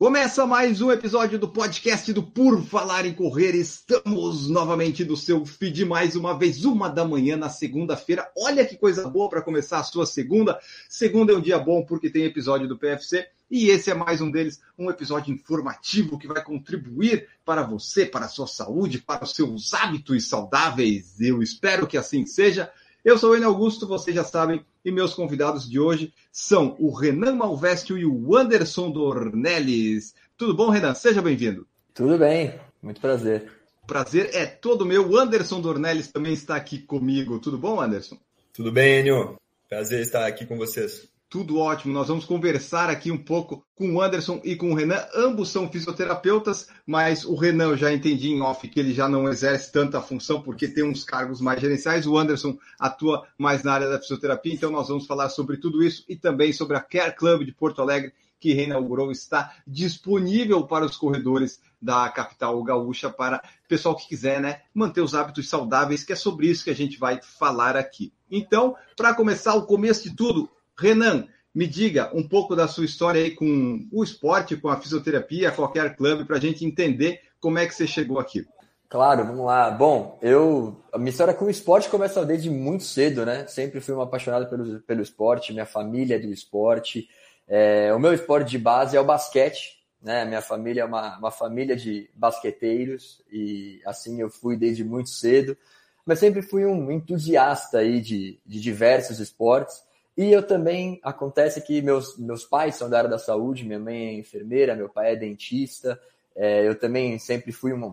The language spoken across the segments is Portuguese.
Começa mais um episódio do podcast do Por Falar em Correr. Estamos novamente no seu feed mais uma vez, uma da manhã na segunda-feira. Olha que coisa boa para começar a sua segunda. Segunda é um dia bom porque tem episódio do PFC e esse é mais um deles, um episódio informativo que vai contribuir para você, para a sua saúde, para os seus hábitos saudáveis. Eu espero que assim seja. Eu sou o Enio Augusto, vocês já sabem, e meus convidados de hoje são o Renan Malvestio e o Anderson Dornelles. Tudo bom, Renan? Seja bem-vindo. Tudo bem, muito prazer. Prazer é todo meu. O Anderson Dornelles também está aqui comigo. Tudo bom, Anderson? Tudo bem, Enio? Prazer estar aqui com vocês. Tudo ótimo. Nós vamos conversar aqui um pouco com o Anderson e com o Renan. Ambos são fisioterapeutas, mas o Renan eu já entendi em off que ele já não exerce tanta função porque tem uns cargos mais gerenciais. O Anderson atua mais na área da fisioterapia, então nós vamos falar sobre tudo isso e também sobre a Care Club de Porto Alegre, que reinaugurou, está disponível para os corredores da capital gaúcha, para pessoal que quiser né, manter os hábitos saudáveis, que é sobre isso que a gente vai falar aqui. Então, para começar o começo de tudo, Renan, me diga um pouco da sua história aí com o esporte, com a fisioterapia, qualquer clube, para a gente entender como é que você chegou aqui. Claro, vamos lá. Bom, eu a minha história com o esporte começa desde muito cedo, né? Sempre fui um apaixonado pelo, pelo esporte, minha família é do esporte. É, o meu esporte de base é o basquete, né? Minha família é uma, uma família de basqueteiros e assim eu fui desde muito cedo. Mas sempre fui um entusiasta aí de, de diversos esportes. E eu também, acontece que meus, meus pais são da área da saúde, minha mãe é enfermeira, meu pai é dentista, é, eu também sempre fui, uma,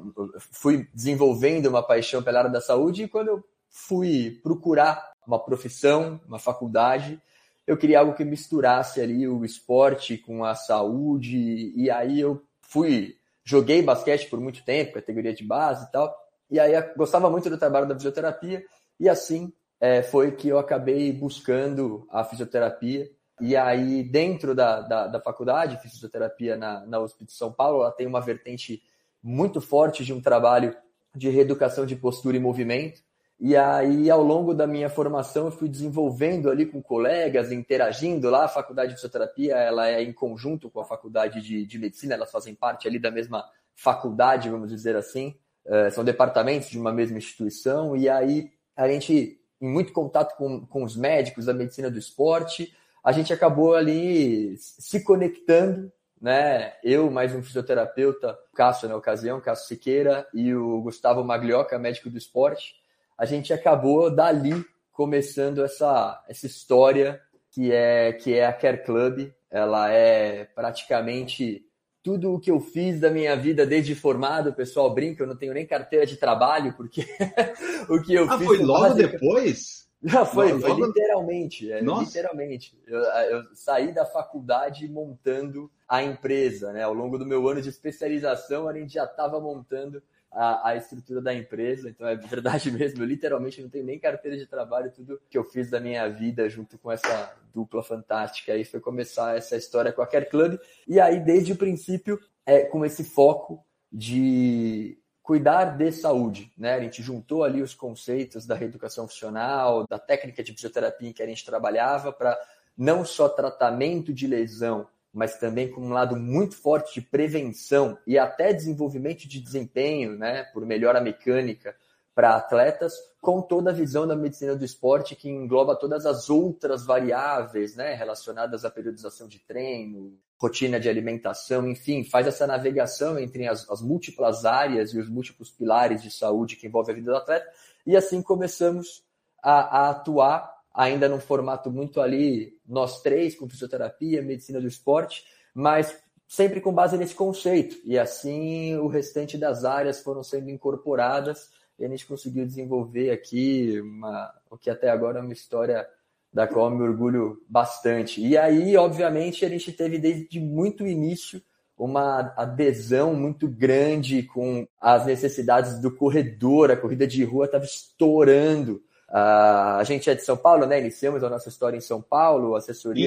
fui desenvolvendo uma paixão pela área da saúde e quando eu fui procurar uma profissão, uma faculdade, eu queria algo que misturasse ali o esporte com a saúde e aí eu fui, joguei basquete por muito tempo, categoria de base e tal, e aí gostava muito do trabalho da fisioterapia e assim é, foi que eu acabei buscando a fisioterapia. E aí, dentro da, da, da faculdade, fisioterapia na, na USP de São Paulo, ela tem uma vertente muito forte de um trabalho de reeducação de postura e movimento. E aí, ao longo da minha formação, eu fui desenvolvendo ali com colegas, interagindo lá. A faculdade de fisioterapia, ela é em conjunto com a faculdade de, de medicina, elas fazem parte ali da mesma faculdade, vamos dizer assim. É, são departamentos de uma mesma instituição. E aí, a gente em muito contato com, com os médicos da medicina do esporte, a gente acabou ali se conectando, né? Eu, mais um fisioterapeuta, Cássio na ocasião, Cássio Siqueira, e o Gustavo Maglioca, médico do esporte, a gente acabou dali começando essa, essa história que é, que é a Care Club. Ela é praticamente tudo o que eu fiz da minha vida desde formado, o pessoal brinca, eu não tenho nem carteira de trabalho, porque o que eu ah, fiz. Foi logo depois? Já foi, foi literalmente. É, literalmente. Eu, eu, saí da faculdade montando a empresa, né? Ao longo do meu ano de especialização, a gente já estava montando a, a, estrutura da empresa. Então é verdade mesmo, eu literalmente não tenho nem carteira de trabalho, tudo que eu fiz da minha vida junto com essa dupla fantástica aí foi começar essa história com a Care Club. E aí, desde o princípio, é com esse foco de cuidar de saúde, né? A gente juntou ali os conceitos da reeducação funcional, da técnica de fisioterapia em que a gente trabalhava para não só tratamento de lesão, mas também com um lado muito forte de prevenção e até desenvolvimento de desempenho, né, por melhora mecânica para atletas, com toda a visão da medicina do esporte que engloba todas as outras variáveis, né, relacionadas à periodização de treino, rotina de alimentação, enfim, faz essa navegação entre as, as múltiplas áreas e os múltiplos pilares de saúde que envolve a vida do atleta, e assim começamos a, a atuar ainda num formato muito ali, nós três, com fisioterapia, medicina do esporte, mas sempre com base nesse conceito. E assim o restante das áreas foram sendo incorporadas e a gente conseguiu desenvolver aqui uma, o que até agora é uma história da qual eu me orgulho bastante. E aí, obviamente, a gente teve desde muito início uma adesão muito grande com as necessidades do corredor, a corrida de rua estava estourando Uh, a gente é de São Paulo, né? Iniciamos a nossa história em São Paulo,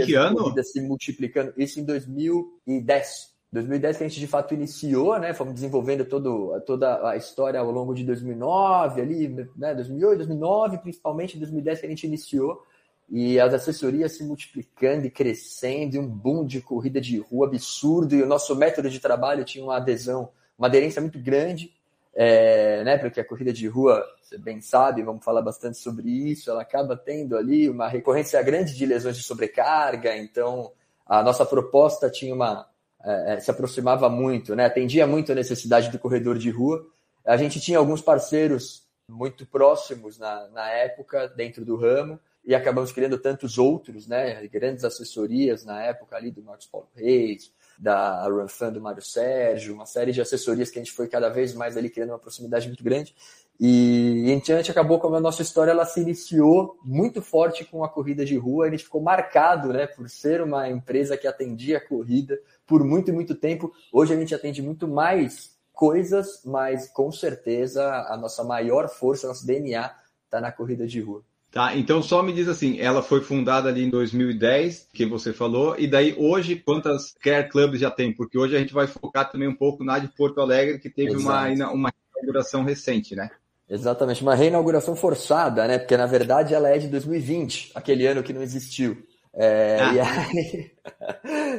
que ano? corridas se multiplicando. Isso em 2010. 2010 que a gente de fato iniciou, né? Fomos desenvolvendo todo, toda a história ao longo de 2009, ali, né? 2008, 2009, principalmente 2010 que a gente iniciou e as assessorias se multiplicando e crescendo, e um boom de corrida de rua absurdo, e o nosso método de trabalho tinha uma adesão, uma aderência muito grande é, né, porque a corrida de rua, você bem sabe, vamos falar bastante sobre isso, ela acaba tendo ali uma recorrência grande de lesões de sobrecarga, então a nossa proposta tinha uma é, é, se aproximava muito, né, atendia muito a necessidade do corredor de rua. A gente tinha alguns parceiros muito próximos na, na época dentro do ramo e acabamos criando tantos outros, né, grandes assessorias na época ali do Marcos Paulo Reis, da RunFan do Mário Sérgio, uma série de assessorias que a gente foi cada vez mais ali criando uma proximidade muito grande. E em diante acabou como a nossa história ela se iniciou muito forte com a corrida de rua, a gente ficou marcado, né, por ser uma empresa que atendia a corrida por muito muito tempo. Hoje a gente atende muito mais coisas, mas com certeza a nossa maior força, nosso DNA está na corrida de rua. Tá, então só me diz assim, ela foi fundada ali em 2010, que você falou, e daí hoje quantas care clubs já tem? Porque hoje a gente vai focar também um pouco na de Porto Alegre, que teve uma, uma inauguração recente, né? Exatamente, uma reinauguração forçada, né? Porque na verdade ela é de 2020, aquele ano que não existiu. É, ah. e, aí,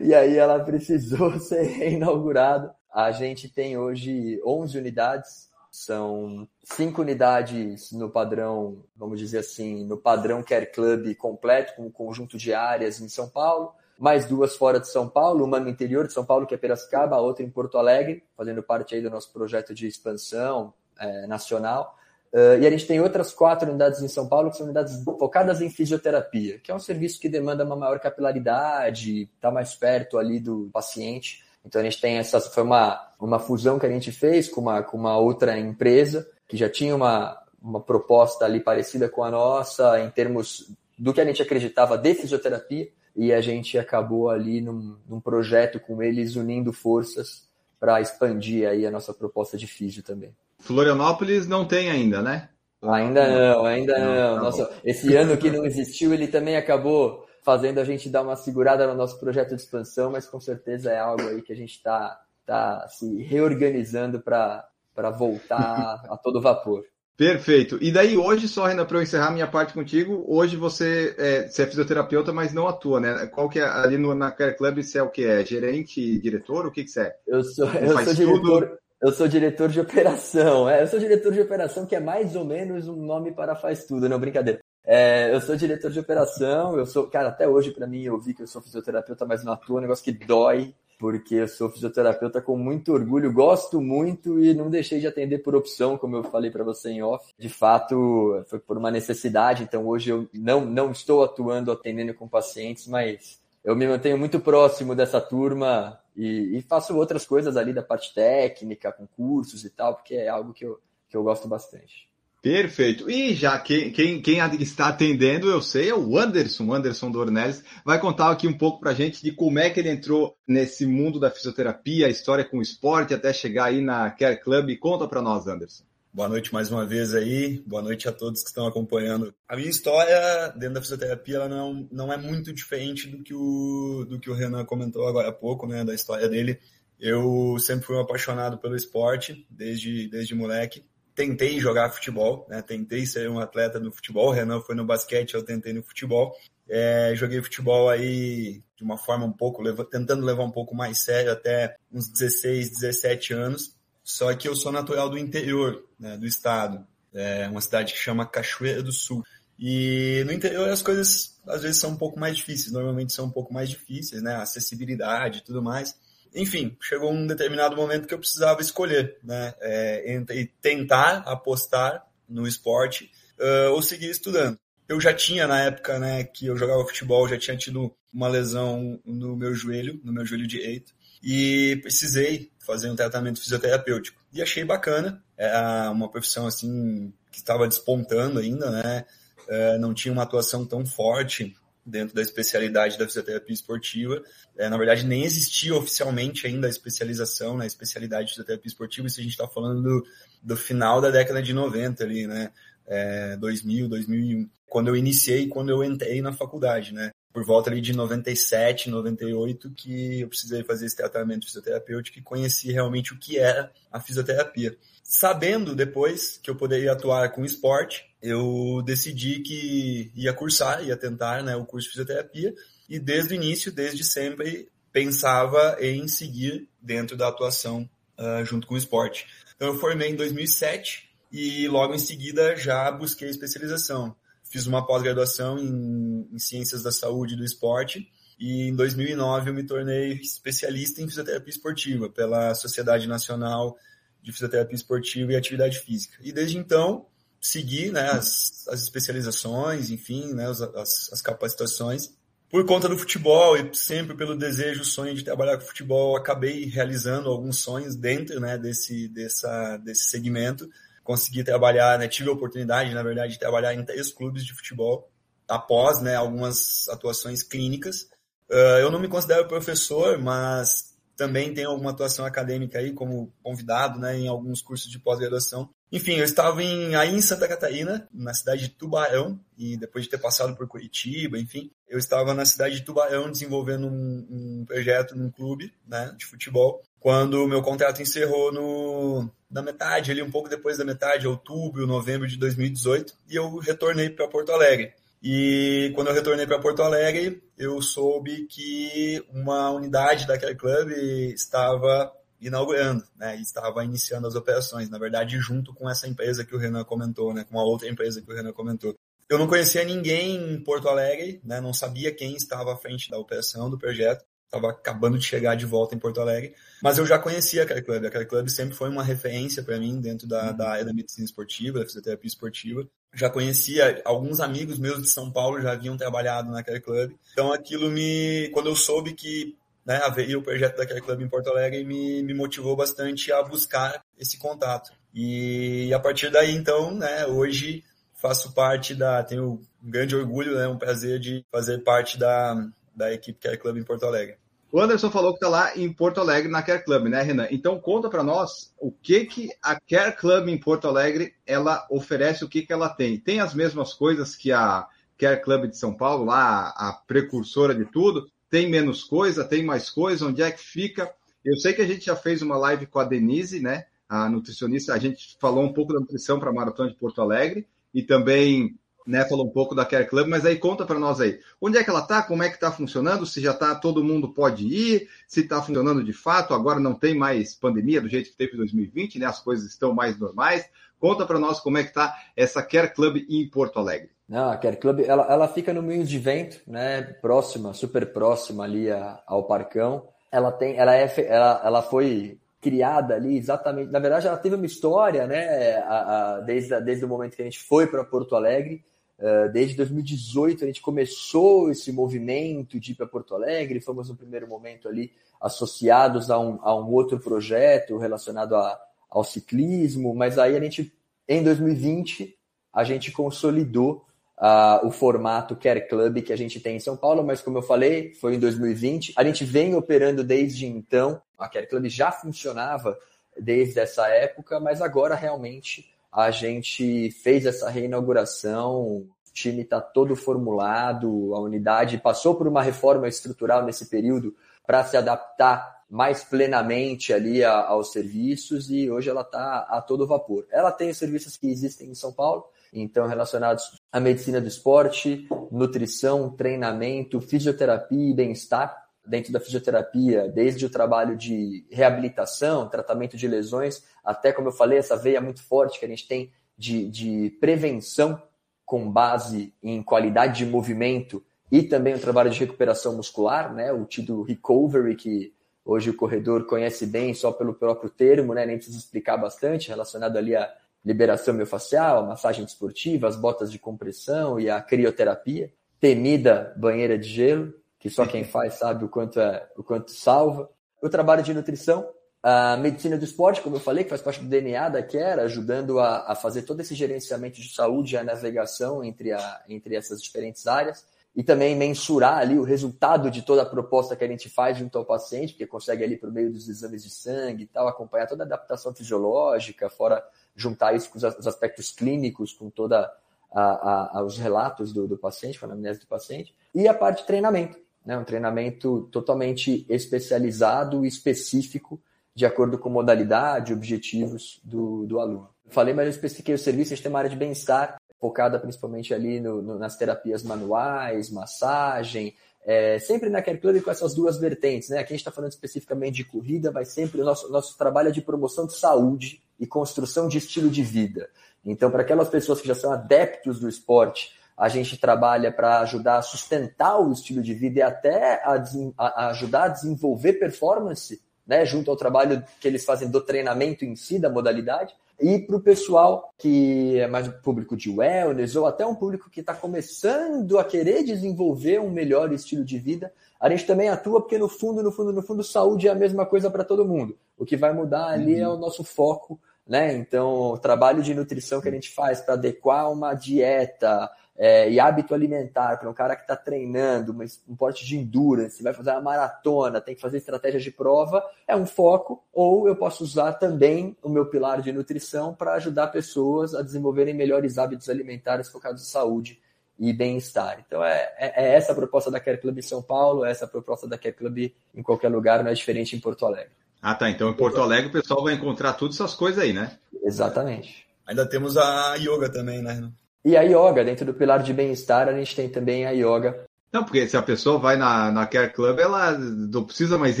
e aí ela precisou ser reinaugurada. A gente tem hoje 11 unidades são cinco unidades no padrão, vamos dizer assim, no padrão Care Club completo, com um conjunto de áreas em São Paulo, mais duas fora de São Paulo, uma no interior de São Paulo, que é Piracicaba, a outra em Porto Alegre, fazendo parte aí do nosso projeto de expansão é, nacional. Uh, e a gente tem outras quatro unidades em São Paulo, que são unidades focadas em fisioterapia, que é um serviço que demanda uma maior capilaridade, está mais perto ali do paciente. Então a gente tem essa, foi uma, uma fusão que a gente fez com uma, com uma outra empresa que já tinha uma, uma proposta ali parecida com a nossa em termos do que a gente acreditava de fisioterapia e a gente acabou ali num, num projeto com eles unindo forças para expandir aí a nossa proposta de físio também. Florianópolis não tem ainda, né? Ainda não, ainda não. não. Tá nossa, esse ano que não existiu, ele também acabou fazendo a gente dar uma segurada no nosso projeto de expansão, mas com certeza é algo aí que a gente está tá se reorganizando para voltar a todo vapor. Perfeito. E daí hoje, só Renan, para eu encerrar minha parte contigo, hoje você é, você é fisioterapeuta, mas não atua, né? Qual que é ali no, na Care Club, você é o que é? Gerente, diretor? O que, que você é? Eu sou, eu sou diretor. Eu sou diretor de operação. É, eu sou diretor de operação, que é mais ou menos um nome para faz tudo, não brincadeira. É, eu sou diretor de operação, eu sou, cara, até hoje para mim eu vi que eu sou fisioterapeuta, mas não atuo, é um negócio que dói, porque eu sou fisioterapeuta com muito orgulho, gosto muito e não deixei de atender por opção, como eu falei para você em off. De fato, foi por uma necessidade, então hoje eu não, não estou atuando atendendo com pacientes, mas eu me mantenho muito próximo dessa turma e, e faço outras coisas ali da parte técnica, com cursos e tal, porque é algo que eu, que eu gosto bastante. Perfeito. E já quem, quem, quem, está atendendo, eu sei, é o Anderson, Anderson Dornelles, vai contar aqui um pouco para a gente de como é que ele entrou nesse mundo da fisioterapia, a história com o esporte, até chegar aí na Care Club. Conta para nós, Anderson. Boa noite mais uma vez aí, boa noite a todos que estão acompanhando. A minha história dentro da fisioterapia ela não, não é muito diferente do que, o, do que o Renan comentou agora há pouco, né, da história dele. Eu sempre fui um apaixonado pelo esporte, desde, desde moleque tentei jogar futebol, né? Tentei ser um atleta no futebol. O Renan foi no basquete, eu tentei no futebol. É, joguei futebol aí de uma forma um pouco, tentando levar um pouco mais sério até uns 16, 17 anos. Só que eu sou natural do interior, né, do estado. É uma cidade que chama Cachoeira do Sul. E no interior as coisas às vezes são um pouco mais difíceis, normalmente são um pouco mais difíceis, né? Acessibilidade e tudo mais enfim, chegou um determinado momento que eu precisava escolher, né? É, tentar apostar no esporte uh, ou seguir estudando. Eu já tinha, na época né, que eu jogava futebol, já tinha tido uma lesão no meu joelho, no meu joelho direito, e precisei fazer um tratamento fisioterapêutico. E achei bacana, era uma profissão assim que estava despontando ainda, né? Uh, não tinha uma atuação tão forte dentro da especialidade da fisioterapia esportiva. É, na verdade, nem existia oficialmente ainda a especialização na né, especialidade de fisioterapia esportiva, isso a gente está falando do, do final da década de 90 ali, né? é, 2000, 2001, quando eu iniciei, quando eu entrei na faculdade, né? Por volta ali de 97, 98, que eu precisei fazer esse tratamento fisioterapêutico e conheci realmente o que era a fisioterapia. Sabendo depois que eu poderia atuar com esporte, eu decidi que ia cursar, ia tentar né, o curso de fisioterapia, e desde o início, desde sempre, pensava em seguir dentro da atuação uh, junto com o esporte. Então eu formei em 2007 e logo em seguida já busquei especialização. Fiz uma pós-graduação em, em Ciências da Saúde e do Esporte e em 2009 eu me tornei especialista em fisioterapia esportiva pela Sociedade Nacional de Fisioterapia Esportiva e Atividade Física. E desde então segui né, as, as especializações, enfim, né, as, as capacitações por conta do futebol e sempre pelo desejo, sonho de trabalhar com futebol, acabei realizando alguns sonhos dentro né, desse, dessa, desse segmento. Consegui trabalhar, né, tive a oportunidade, na verdade, de trabalhar em três clubes de futebol após né, algumas atuações clínicas. Uh, eu não me considero professor, mas também tenho alguma atuação acadêmica aí como convidado né, em alguns cursos de pós-graduação. Enfim, eu estava em, aí em Santa Catarina, na cidade de Tubarão, e depois de ter passado por Curitiba, enfim, eu estava na cidade de Tubarão desenvolvendo um, um projeto num clube né, de futebol, quando o meu contrato encerrou no, na metade, ali um pouco depois da metade, outubro, novembro de 2018, e eu retornei para Porto Alegre. E quando eu retornei para Porto Alegre, eu soube que uma unidade daquele clube estava inaugurando, né, estava iniciando as operações, na verdade, junto com essa empresa que o Renan comentou, né, com a outra empresa que o Renan comentou. Eu não conhecia ninguém em Porto Alegre, né, não sabia quem estava à frente da operação do projeto, estava acabando de chegar de volta em Porto Alegre, mas eu já conhecia aquele clube, aquele clube sempre foi uma referência para mim dentro da, da área da medicina esportiva, da fisioterapia esportiva, já conhecia alguns amigos meus de São Paulo já haviam trabalhado naquele clube, então aquilo me, quando eu soube que né, haveria o projeto daquele clube em Porto Alegre me, me motivou bastante a buscar esse contato. E a partir daí, então, né, hoje faço parte da, tenho um grande orgulho, né, um prazer de fazer parte da, da equipe Care Club em Porto Alegre. O Anderson falou que está lá em Porto Alegre na Care Club, né, Renan? Então conta para nós o que que a Care Club em Porto Alegre ela oferece, o que que ela tem. Tem as mesmas coisas que a Care Club de São Paulo, lá a precursora de tudo, tem menos coisa, tem mais coisa, onde é que fica? Eu sei que a gente já fez uma live com a Denise, né? A nutricionista, a gente falou um pouco da nutrição para a Maratona de Porto Alegre e também né, falou um pouco da Care Club, mas aí conta para nós aí. Onde é que ela está? Como é que está funcionando? Se já está, todo mundo pode ir? Se está funcionando de fato? Agora não tem mais pandemia do jeito que teve em 2020, né? As coisas estão mais normais. Conta para nós como é que está essa Care Club em Porto Alegre. Não, a Care Club, ela, ela fica no meio de vento, né? Próxima, super próxima ali a, ao Parcão. Ela tem, ela é, ela, ela foi criada ali exatamente. Na verdade, ela teve uma história, né? A, a, desde, desde o momento que a gente foi para Porto Alegre. Uh, desde 2018 a gente começou esse movimento de ir para Porto Alegre. Fomos no primeiro momento ali associados a um, a um outro projeto relacionado a, ao ciclismo, mas aí a gente, em 2020, a gente consolidou uh, o formato Care Club que a gente tem em São Paulo, mas como eu falei, foi em 2020. A gente vem operando desde então. A Care Club já funcionava desde essa época, mas agora realmente a gente fez essa reinauguração. O time está todo formulado, a unidade passou por uma reforma estrutural nesse período para se adaptar mais plenamente ali aos serviços e hoje ela está a todo vapor. Ela tem os serviços que existem em São Paulo, então relacionados à medicina do esporte, nutrição, treinamento, fisioterapia e bem-estar. Dentro da fisioterapia, desde o trabalho de reabilitação, tratamento de lesões, até, como eu falei, essa veia muito forte que a gente tem de, de prevenção com base em qualidade de movimento e também o trabalho de recuperação muscular, né, o tido recovery, que hoje o corredor conhece bem só pelo próprio termo, né, nem precisa explicar bastante, relacionado ali a liberação miofascial, a massagem esportiva, as botas de compressão e a crioterapia, temida banheira de gelo, que só quem faz sabe o quanto é, o quanto salva. O trabalho de nutrição, a medicina do esporte, como eu falei, que faz parte do DNA da Care, ajudando a, a fazer todo esse gerenciamento de saúde e a navegação entre, a, entre essas diferentes áreas e também mensurar ali o resultado de toda a proposta que a gente faz junto ao paciente, porque consegue ali por meio dos exames de sangue e tal acompanhar toda a adaptação fisiológica, fora juntar isso com os aspectos clínicos, com toda a, a, os relatos do, do paciente, com a anamnese do paciente, e a parte de treinamento, né? um treinamento totalmente especializado e específico, de acordo com modalidade, objetivos do, do aluno. Falei, mas eu especifiquei o serviço, a gente tem uma área de bem-estar, focada principalmente ali no, no, nas terapias manuais, massagem, é, sempre na Care Club com essas duas vertentes, né? Aqui a gente está falando especificamente de corrida, mas sempre o nosso, nosso trabalho é de promoção de saúde e construção de estilo de vida. Então, para aquelas pessoas que já são adeptos do esporte, a gente trabalha para ajudar a sustentar o estilo de vida e até a, a, ajudar a desenvolver performance, né, junto ao trabalho que eles fazem do treinamento em si, da modalidade. E para o pessoal que é mais público de wellness ou até um público que está começando a querer desenvolver um melhor estilo de vida, a gente também atua porque no fundo, no fundo, no fundo, saúde é a mesma coisa para todo mundo. O que vai mudar ali uhum. é o nosso foco, né? Então, o trabalho de nutrição que a gente faz para adequar uma dieta, é, e hábito alimentar para um cara que está treinando um porte de endurance, vai fazer uma maratona, tem que fazer estratégias de prova, é um foco, ou eu posso usar também o meu pilar de nutrição para ajudar pessoas a desenvolverem melhores hábitos alimentares focados em saúde e bem-estar. Então é, é, é, essa a proposta da Care Club em São Paulo, é essa a proposta da Care Club em qualquer lugar, não é diferente em Porto Alegre. Ah, tá. Então em Porto Alegre o pessoal vai encontrar todas essas coisas aí, né? Exatamente. Ainda temos a yoga também, né? E a yoga, dentro do pilar de bem-estar, a gente tem também a yoga. Não, porque se a pessoa vai na, na Care Club, ela não precisa mais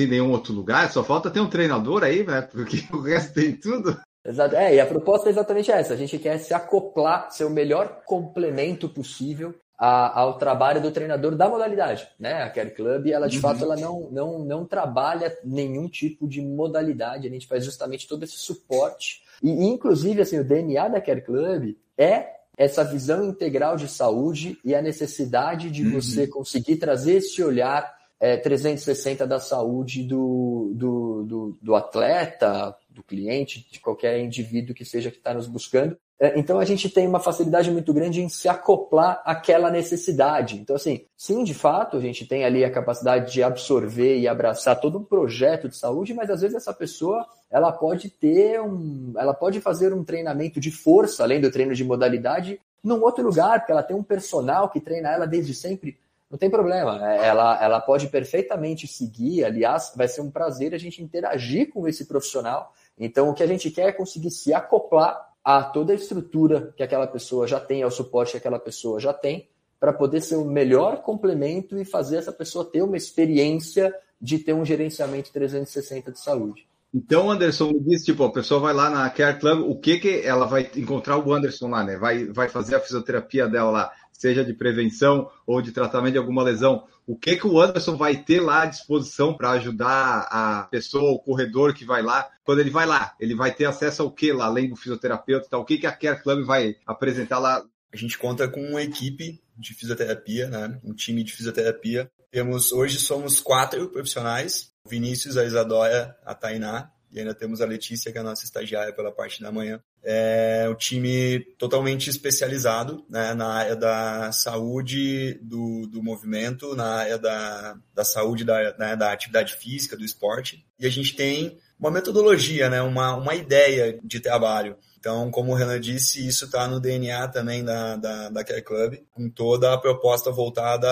ir em nenhum outro lugar, só falta ter um treinador aí, né? Porque o resto tem tudo. Exato. É, e a proposta é exatamente essa. A gente quer se acoplar, ser o melhor complemento possível a, ao trabalho do treinador da modalidade, né? A Care Club, ela de uhum. fato ela não, não, não trabalha nenhum tipo de modalidade, a gente faz justamente todo esse suporte. E inclusive assim, o DNA da Care Club é essa visão integral de saúde e a necessidade de uhum. você conseguir trazer esse olhar é, 360 da saúde do, do, do, do, atleta, do cliente, de qualquer indivíduo que seja que está nos buscando. É, então a gente tem uma facilidade muito grande em se acoplar àquela necessidade. Então, assim, sim, de fato, a gente tem ali a capacidade de absorver e abraçar todo um projeto de saúde, mas às vezes essa pessoa ela pode ter um. Ela pode fazer um treinamento de força, além do treino de modalidade, num outro lugar, porque ela tem um personal que treina ela desde sempre. Não tem problema, é, ela, ela pode perfeitamente seguir. Aliás, vai ser um prazer a gente interagir com esse profissional. Então, o que a gente quer é conseguir se acoplar a toda a estrutura que aquela pessoa já tem, ao suporte que aquela pessoa já tem, para poder ser o melhor complemento e fazer essa pessoa ter uma experiência de ter um gerenciamento 360 de saúde. Então, Anderson me diz, tipo, a pessoa vai lá na Care Club, o que que ela vai encontrar o Anderson lá, né? Vai, vai fazer a fisioterapia dela lá, seja de prevenção ou de tratamento de alguma lesão. O que que o Anderson vai ter lá à disposição para ajudar a pessoa, o corredor que vai lá? Quando ele vai lá, ele vai ter acesso ao que lá, além do fisioterapeuta e tal? O que que a Care Club vai apresentar lá? A gente conta com uma equipe de fisioterapia, né? Um time de fisioterapia. Temos hoje somos quatro profissionais Vinícius, a Isadora, a Tainá, e ainda temos a Letícia, que é a nossa estagiária pela parte da manhã. É um time totalmente especializado né, na área da saúde do, do movimento, na área da, da saúde da, né, da atividade física, do esporte. E a gente tem uma metodologia, né, uma, uma ideia de trabalho. Então, como o Renan disse, isso está no DNA também da, da, da Care Club, com toda a proposta voltada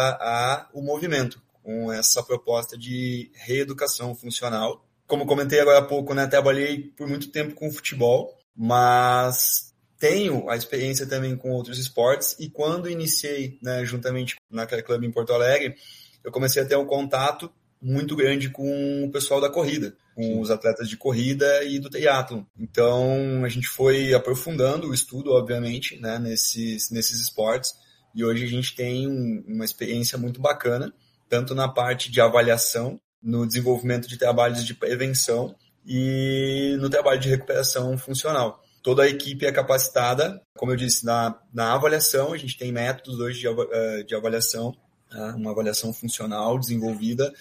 ao movimento com essa proposta de reeducação funcional. Como comentei agora há pouco, né, trabalhei por muito tempo com futebol, mas tenho a experiência também com outros esportes. E quando iniciei, né, juntamente naquele clube em Porto Alegre, eu comecei a ter um contato muito grande com o pessoal da corrida, com os atletas de corrida e do triatlo. Então a gente foi aprofundando o estudo, obviamente, né, nesses, nesses esportes. E hoje a gente tem uma experiência muito bacana tanto na parte de avaliação, no desenvolvimento de trabalhos de prevenção e no trabalho de recuperação funcional. Toda a equipe é capacitada, como eu disse, na, na avaliação, a gente tem métodos hoje de, eh, de avaliação, né, uma avaliação funcional desenvolvida.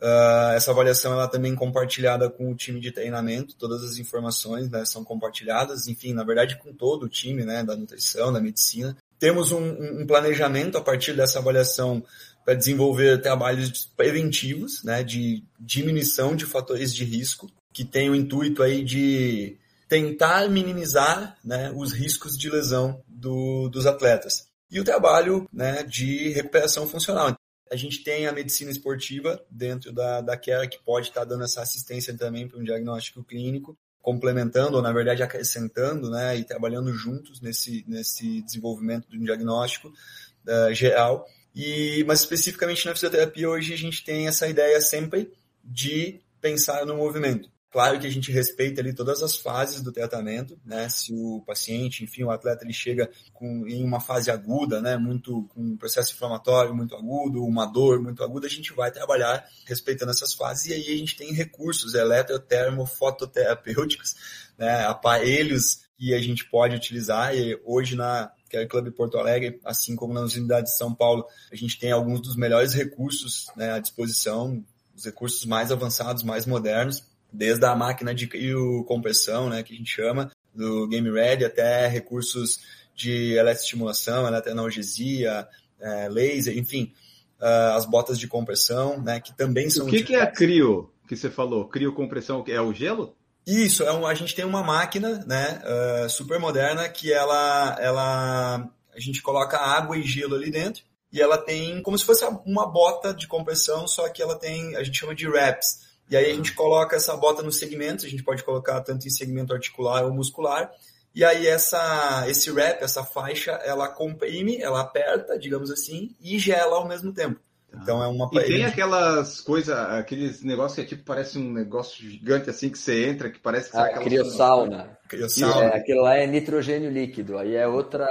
Uh, essa avaliação ela também compartilhada com o time de treinamento, todas as informações né, são compartilhadas, enfim, na verdade com todo o time né, da nutrição, da medicina. Temos um, um planejamento a partir dessa avaliação para desenvolver trabalhos preventivos, né, de diminuição de fatores de risco, que tem o intuito aí de tentar minimizar né, os riscos de lesão do, dos atletas. E o trabalho né, de recuperação funcional. A gente tem a medicina esportiva dentro da, da Care que pode estar dando essa assistência também para um diagnóstico clínico, complementando, ou na verdade acrescentando, né, e trabalhando juntos nesse, nesse desenvolvimento de um diagnóstico uh, geral. E, mas especificamente na fisioterapia, hoje a gente tem essa ideia sempre de pensar no movimento. Claro que a gente respeita ali todas as fases do tratamento, né? Se o paciente, enfim, o atleta ele chega com, em uma fase aguda, né? Muito com um processo inflamatório muito agudo, uma dor muito aguda, a gente vai trabalhar respeitando essas fases e aí a gente tem recursos eletrotermofototerapêuticos, né? Aparelhos que a gente pode utilizar e hoje na Care Club Porto Alegre, assim como nas unidades de São Paulo, a gente tem alguns dos melhores recursos né, à disposição, os recursos mais avançados, mais modernos desde a máquina de compressão, né, que a gente chama, do Game Ready, até recursos de eletroestimulação, eletroanalgesia, é, laser, enfim, uh, as botas de compressão, né, que também são... O que, que é a crio, que você falou? Crio compressão, é o gelo? Isso, é um, a gente tem uma máquina, né, uh, super moderna, que ela, ela, a gente coloca água e gelo ali dentro, e ela tem como se fosse uma bota de compressão, só que ela tem, a gente chama de wraps, e aí a gente coloca essa bota nos segmentos, a gente pode colocar tanto em segmento articular ou muscular. E aí essa, esse wrap, essa faixa, ela comprime, ela aperta, digamos assim, e gela ao mesmo tempo. Então é uma E tem aquelas coisas, aqueles negócios que é tipo, parece um negócio gigante assim que você entra, que parece que ah, criosauna. criosauna. É, aquilo lá é nitrogênio líquido, aí é outra.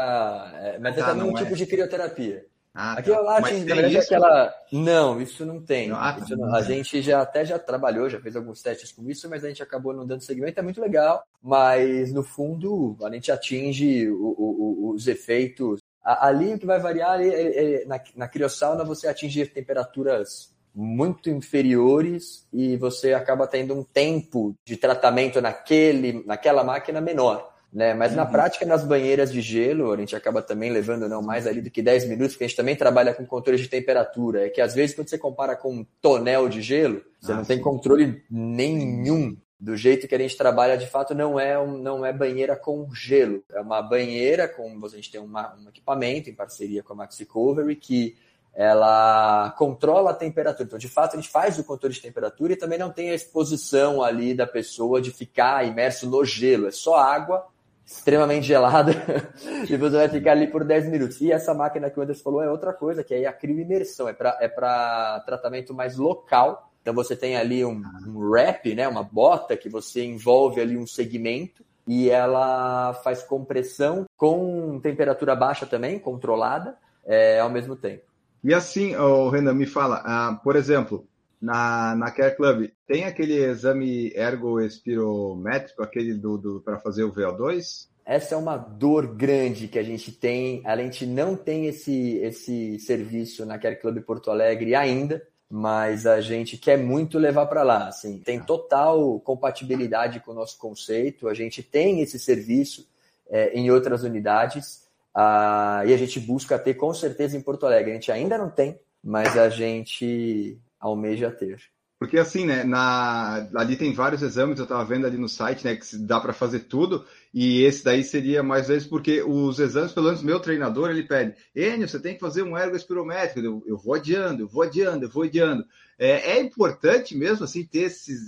É, mas é ah, também um é. tipo de crioterapia. Ah, tá. Aquilo lá, assim, na verdade, aquela. Não, isso não tem. Ah, tá. não... A gente já até já trabalhou, já fez alguns testes com isso, mas a gente acabou não dando segmento, é muito legal. Mas no fundo, a gente atinge o, o, os efeitos. Ali o que vai variar é, é, na, na criossauna você atingir temperaturas muito inferiores e você acaba tendo um tempo de tratamento naquele, naquela máquina menor. Né? Mas na uhum. prática, nas banheiras de gelo, a gente acaba também levando não mais ali do que 10 minutos, porque a gente também trabalha com controle de temperatura. É que às vezes, quando você compara com um tonel de gelo, você ah, não sim. tem controle nenhum. Do jeito que a gente trabalha, de fato, não é, um, não é banheira com gelo. É uma banheira com. A gente tem uma, um equipamento em parceria com a Maxi Covery que ela controla a temperatura. Então, de fato, a gente faz o controle de temperatura e também não tem a exposição ali da pessoa de ficar imerso no gelo. É só água extremamente gelada e você vai ficar ali por 10 minutos. E essa máquina que o Anderson falou é outra coisa, que é a crioimersão, é para é tratamento mais local. Então você tem ali um, um wrap, né, uma bota que você envolve ali um segmento e ela faz compressão com temperatura baixa também, controlada, é, ao mesmo tempo. E assim, oh, Renan, me fala, uh, por exemplo, na, na Care Club, tem aquele exame ergoespirométrico, aquele do, do para fazer o VO2? Essa é uma dor grande que a gente tem. A gente não tem esse, esse serviço na Care Club Porto Alegre ainda, mas a gente quer muito levar para lá. Assim, tem total compatibilidade com o nosso conceito. A gente tem esse serviço é, em outras unidades ah, e a gente busca ter com certeza em Porto Alegre. A gente ainda não tem, mas a gente almeja ter. Porque assim, né, na, ali tem vários exames, eu estava vendo ali no site, né, que dá para fazer tudo, e esse daí seria mais vezes porque os exames, pelo menos meu treinador, ele pede, Enio, você tem que fazer um ergo espirométrico, eu, eu vou adiando, eu vou adiando, eu vou adiando. É, é, importante mesmo, assim, ter esses...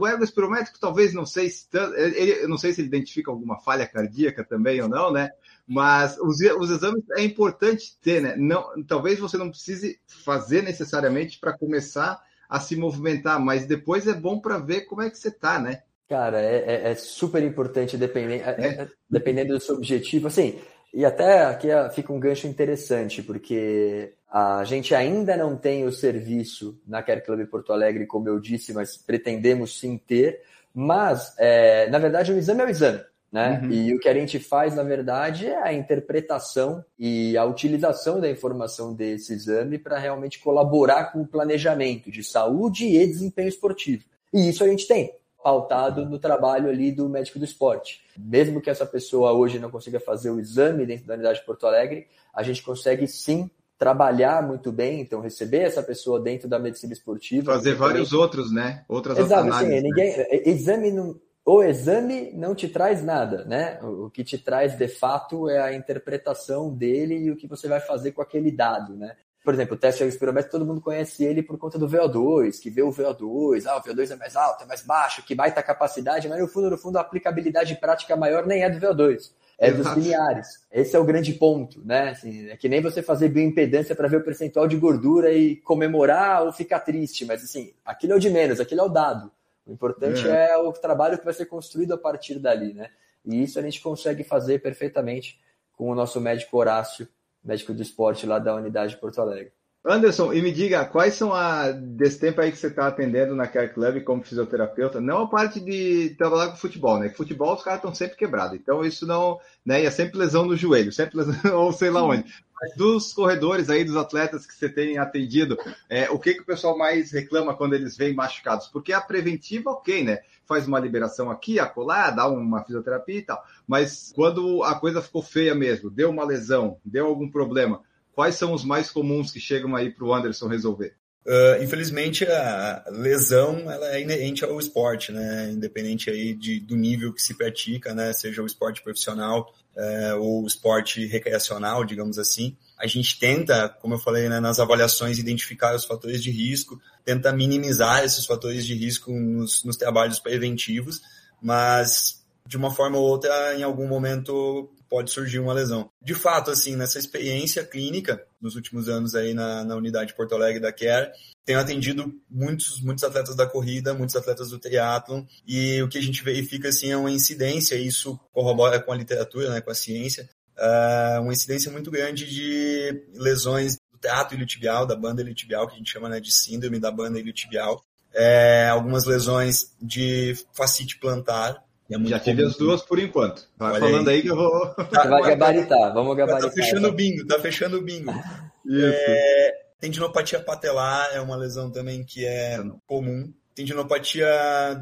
O ergo espirométrico talvez não sei se... Ele, eu não sei se ele identifica alguma falha cardíaca também ou não, né, mas os, os exames é importante ter, né? Não, talvez você não precise fazer necessariamente para começar a se movimentar, mas depois é bom para ver como é que você está, né? Cara, é, é, é super importante dependendo, é, é. é. dependendo do seu objetivo. Assim, e até aqui fica um gancho interessante, porque a gente ainda não tem o serviço na Care Club Porto Alegre, como eu disse, mas pretendemos sim ter. Mas, é, na verdade, o exame é o exame. Né? Uhum. E o que a gente faz, na verdade, é a interpretação e a utilização da informação desse exame para realmente colaborar com o planejamento de saúde e desempenho esportivo. E isso a gente tem, pautado no trabalho ali do médico do esporte. Mesmo que essa pessoa hoje não consiga fazer o exame dentro da unidade de Porto Alegre, a gente consegue sim trabalhar muito bem, então receber essa pessoa dentro da medicina esportiva. Fazer vários também... outros, né? Outras Exato, sim, ninguém... Né? Exame não o exame não te traz nada, né? O que te traz de fato é a interpretação dele e o que você vai fazer com aquele dado, né? Por exemplo, o teste espirométrico, todo mundo conhece ele por conta do VO2, que vê o VO2, ah, o VO2 é mais alto, é mais baixo, que baita capacidade, mas no fundo, no fundo, a aplicabilidade prática maior nem é do VO2, é dos lineares. Esse é o grande ponto, né? Assim, é que nem você fazer bioimpedância para ver o percentual de gordura e comemorar ou ficar triste, mas assim, aquilo é o de menos, aquilo é o dado. O importante é. é o trabalho que vai ser construído a partir dali, né? E isso a gente consegue fazer perfeitamente com o nosso médico Horácio médico do esporte lá da unidade de Porto Alegre. Anderson, e me diga, quais são a desse tempo aí que você está atendendo na Care Club como fisioterapeuta? Não a parte de trabalhar com futebol, né? Futebol os caras estão sempre quebrados, então isso não, né? E é sempre lesão no joelho, sempre lesão, ou sei lá onde. Mas dos corredores aí, dos atletas que você tem atendido, é, o que, que o pessoal mais reclama quando eles vêm machucados? Porque a preventiva, ok, né? Faz uma liberação aqui, acolá, dá uma fisioterapia e tal. Mas quando a coisa ficou feia mesmo, deu uma lesão, deu algum problema, quais são os mais comuns que chegam aí para o Anderson resolver? Uh, infelizmente, a lesão ela é inerente ao esporte, né? Independente aí de, do nível que se pratica, né? Seja o esporte profissional uh, ou o esporte recreacional, digamos assim. A gente tenta, como eu falei, né, nas avaliações, identificar os fatores de risco, tenta minimizar esses fatores de risco nos, nos trabalhos preventivos, mas de uma forma ou outra, em algum momento pode surgir uma lesão. De fato, assim, nessa experiência clínica, nos últimos anos aí na, na unidade Porto Alegre da Care, tenho atendido muitos, muitos atletas da corrida, muitos atletas do triatlon, e o que a gente verifica, assim, é uma incidência, e isso corrobora com a literatura, né, com a ciência, uh, uma incidência muito grande de lesões do teatro iliotibial, da banda iliotibial, que a gente chama né, de síndrome da banda iliotibial, é, algumas lesões de fascite plantar, é Já tive as duas por enquanto. Vai Olha falando aí. aí. que eu vou. Tá, vai gabaritar, vamos tá gabaritar. Tá fechando o bingo, tá fechando o bingo. Isso. É, tendinopatia patelar é uma lesão também que é comum. Tendinopatia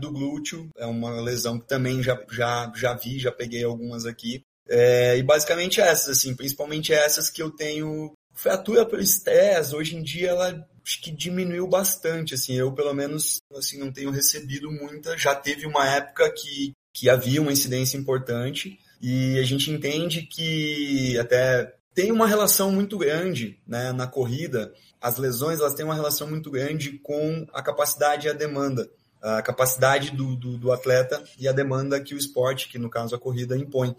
do glúteo é uma lesão que também já, já, já vi, já peguei algumas aqui. É, e basicamente essas, assim, principalmente essas que eu tenho. Fratura por estresse, hoje em dia ela acho que diminuiu bastante, assim, eu pelo menos assim não tenho recebido muita, já teve uma época que que havia uma incidência importante e a gente entende que até tem uma relação muito grande né, na corrida. As lesões elas têm uma relação muito grande com a capacidade e a demanda, a capacidade do, do, do atleta e a demanda que o esporte, que no caso a corrida, impõe.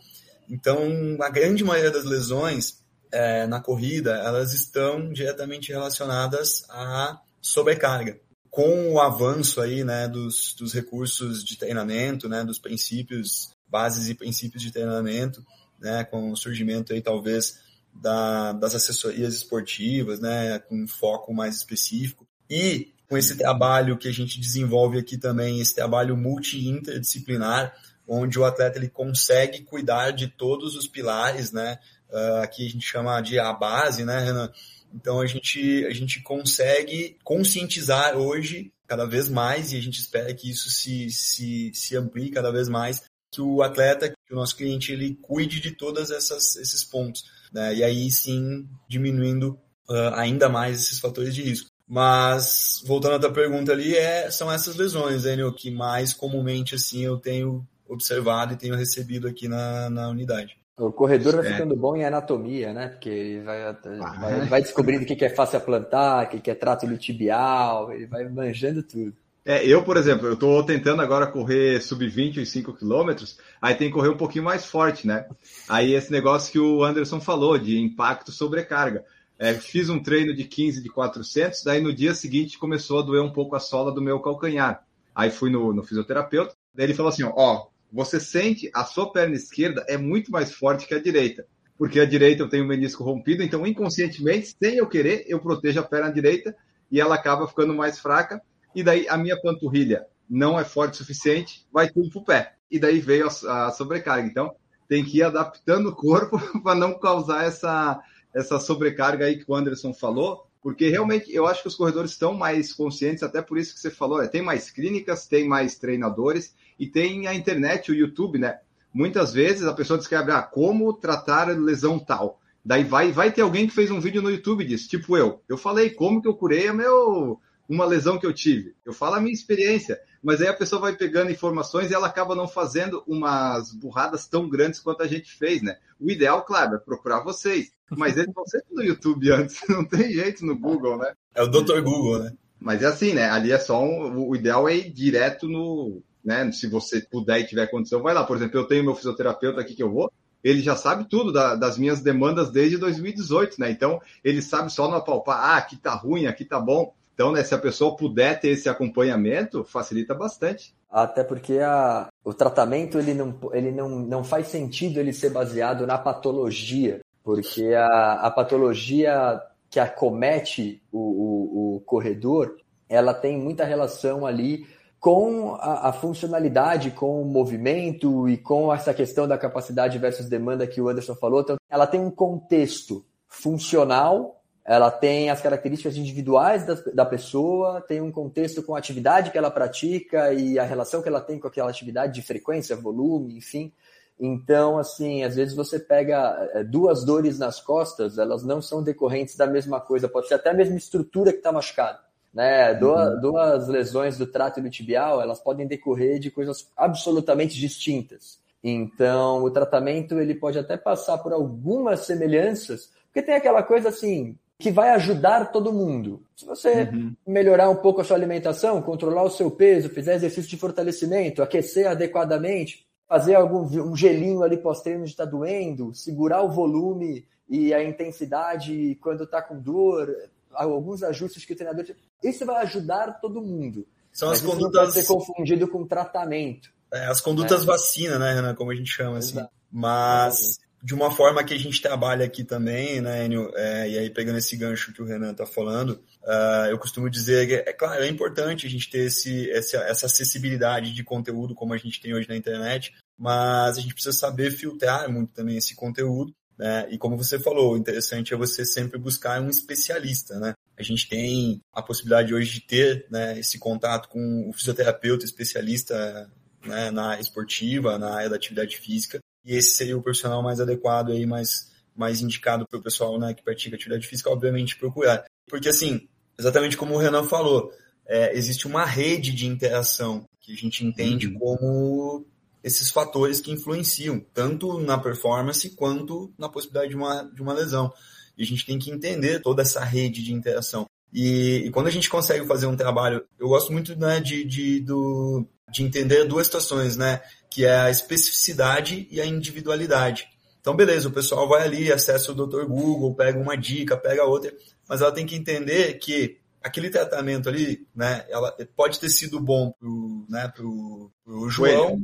Então, a grande maioria das lesões é, na corrida, elas estão diretamente relacionadas à sobrecarga com o avanço aí, né, dos, dos recursos de treinamento, né, dos princípios, bases e princípios de treinamento, né, com o surgimento aí talvez da, das assessorias esportivas, né, com um foco mais específico e com esse trabalho que a gente desenvolve aqui também, esse trabalho multi-interdisciplinar, onde o atleta ele consegue cuidar de todos os pilares, né, uh, aqui a gente chama de a base, né, Renan? Então a gente, a gente consegue conscientizar hoje cada vez mais e a gente espera que isso se, se, se amplie cada vez mais, que o atleta, que o nosso cliente, ele cuide de todos esses pontos. Né? E aí sim diminuindo uh, ainda mais esses fatores de risco. Mas, voltando à tua pergunta ali, é, são essas lesões, Daniel, que mais comumente assim eu tenho observado e tenho recebido aqui na, na unidade. O corredor vai é. ficando bom em anatomia, né? Porque ele vai, ah, vai, vai descobrindo o que é fácil a plantar, o que é trato iliotibial, ele vai manjando tudo. É, eu, por exemplo, eu estou tentando agora correr sub-20 e 5 quilômetros, aí tem que correr um pouquinho mais forte, né? Aí esse negócio que o Anderson falou, de impacto sobrecarga. É, fiz um treino de 15 de 400, daí no dia seguinte começou a doer um pouco a sola do meu calcanhar. Aí fui no, no fisioterapeuta, daí ele falou assim, ó, você sente a sua perna esquerda é muito mais forte que a direita. Porque a direita eu tenho o menisco rompido, então inconscientemente, sem eu querer, eu protejo a perna direita e ela acaba ficando mais fraca. E daí a minha panturrilha não é forte o suficiente, vai tudo pro pé. E daí veio a, a sobrecarga. Então tem que ir adaptando o corpo para não causar essa, essa sobrecarga aí que o Anderson falou, porque realmente eu acho que os corredores estão mais conscientes, até por isso que você falou, né? tem mais clínicas, tem mais treinadores, e tem a internet, o YouTube, né? Muitas vezes a pessoa descreve ah, como tratar lesão tal. Daí vai, vai ter alguém que fez um vídeo no YouTube disso, tipo eu. Eu falei como que eu curei meu, uma lesão que eu tive. Eu falo a minha experiência, mas aí a pessoa vai pegando informações e ela acaba não fazendo umas burradas tão grandes quanto a gente fez, né? O ideal, claro, é procurar vocês, mas eles vão sempre no YouTube antes, não tem jeito no Google, né? É o Dr. Google, né? Mas é assim, né? Ali é só um, o ideal é ir direto no, né? Se você puder e tiver condição, vai lá. Por exemplo, eu tenho meu fisioterapeuta aqui que eu vou, ele já sabe tudo da, das minhas demandas desde 2018, né? Então, ele sabe só no apalpar, ah, aqui tá ruim, aqui tá bom. Então, né, se a pessoa puder ter esse acompanhamento, facilita bastante. Até porque a, o tratamento ele, não, ele não, não faz sentido ele ser baseado na patologia, porque a, a patologia que acomete o, o, o corredor, ela tem muita relação ali com a, a, funcionalidade, com o movimento e com essa questão da capacidade versus demanda que o Anderson falou. Então, ela tem um contexto funcional ela tem as características individuais da, da, pessoa, tem um contexto com a atividade que ela pratica e a relação que ela tem com aquela atividade de frequência, volume, enfim. Então, assim, às vezes você pega eh, duas dores nas costas, elas não são decorrentes da mesma coisa, pode ser até a mesma estrutura que está machucada. Né? Duas, uhum. duas lesões do trato iliotibial, elas podem decorrer de coisas absolutamente distintas. Então, o tratamento ele pode até passar por algumas semelhanças, porque tem aquela coisa assim, que vai ajudar todo mundo. Se você uhum. melhorar um pouco a sua alimentação, controlar o seu peso, fizer exercício de fortalecimento, aquecer adequadamente, fazer algum um gelinho ali pós-treino de está doendo, segurar o volume e a intensidade quando está com dor, alguns ajustes que o treinador. Isso vai ajudar todo mundo. São as condutas. Não pode ser confundido com tratamento. É, as condutas é. vacina, né, Renan? Como a gente chama, assim. Mas de uma forma que a gente trabalha aqui também, né, Enio, é, e aí pegando esse gancho que o Renan está falando, uh, eu costumo dizer que, é claro, é importante a gente ter esse, essa, essa acessibilidade de conteúdo como a gente tem hoje na internet, mas a gente precisa saber filtrar muito também esse conteúdo, né, e como você falou, interessante é você sempre buscar um especialista, né, a gente tem a possibilidade hoje de ter né, esse contato com o fisioterapeuta especialista né, na área esportiva, na área da atividade física, e esse seria o profissional mais adequado aí, mais, mais indicado para o pessoal né, que pratica atividade física, obviamente, procurar. Porque, assim, exatamente como o Renan falou, é, existe uma rede de interação que a gente entende uhum. como esses fatores que influenciam, tanto na performance quanto na possibilidade de uma, de uma lesão. E a gente tem que entender toda essa rede de interação. E, e quando a gente consegue fazer um trabalho, eu gosto muito né, de, de, do, de entender duas situações, né? Que é a especificidade e a individualidade. Então, beleza, o pessoal vai ali, acessa o Dr. Google, pega uma dica, pega outra, mas ela tem que entender que aquele tratamento ali, né, ela pode ter sido bom pro, né, pro, pro João,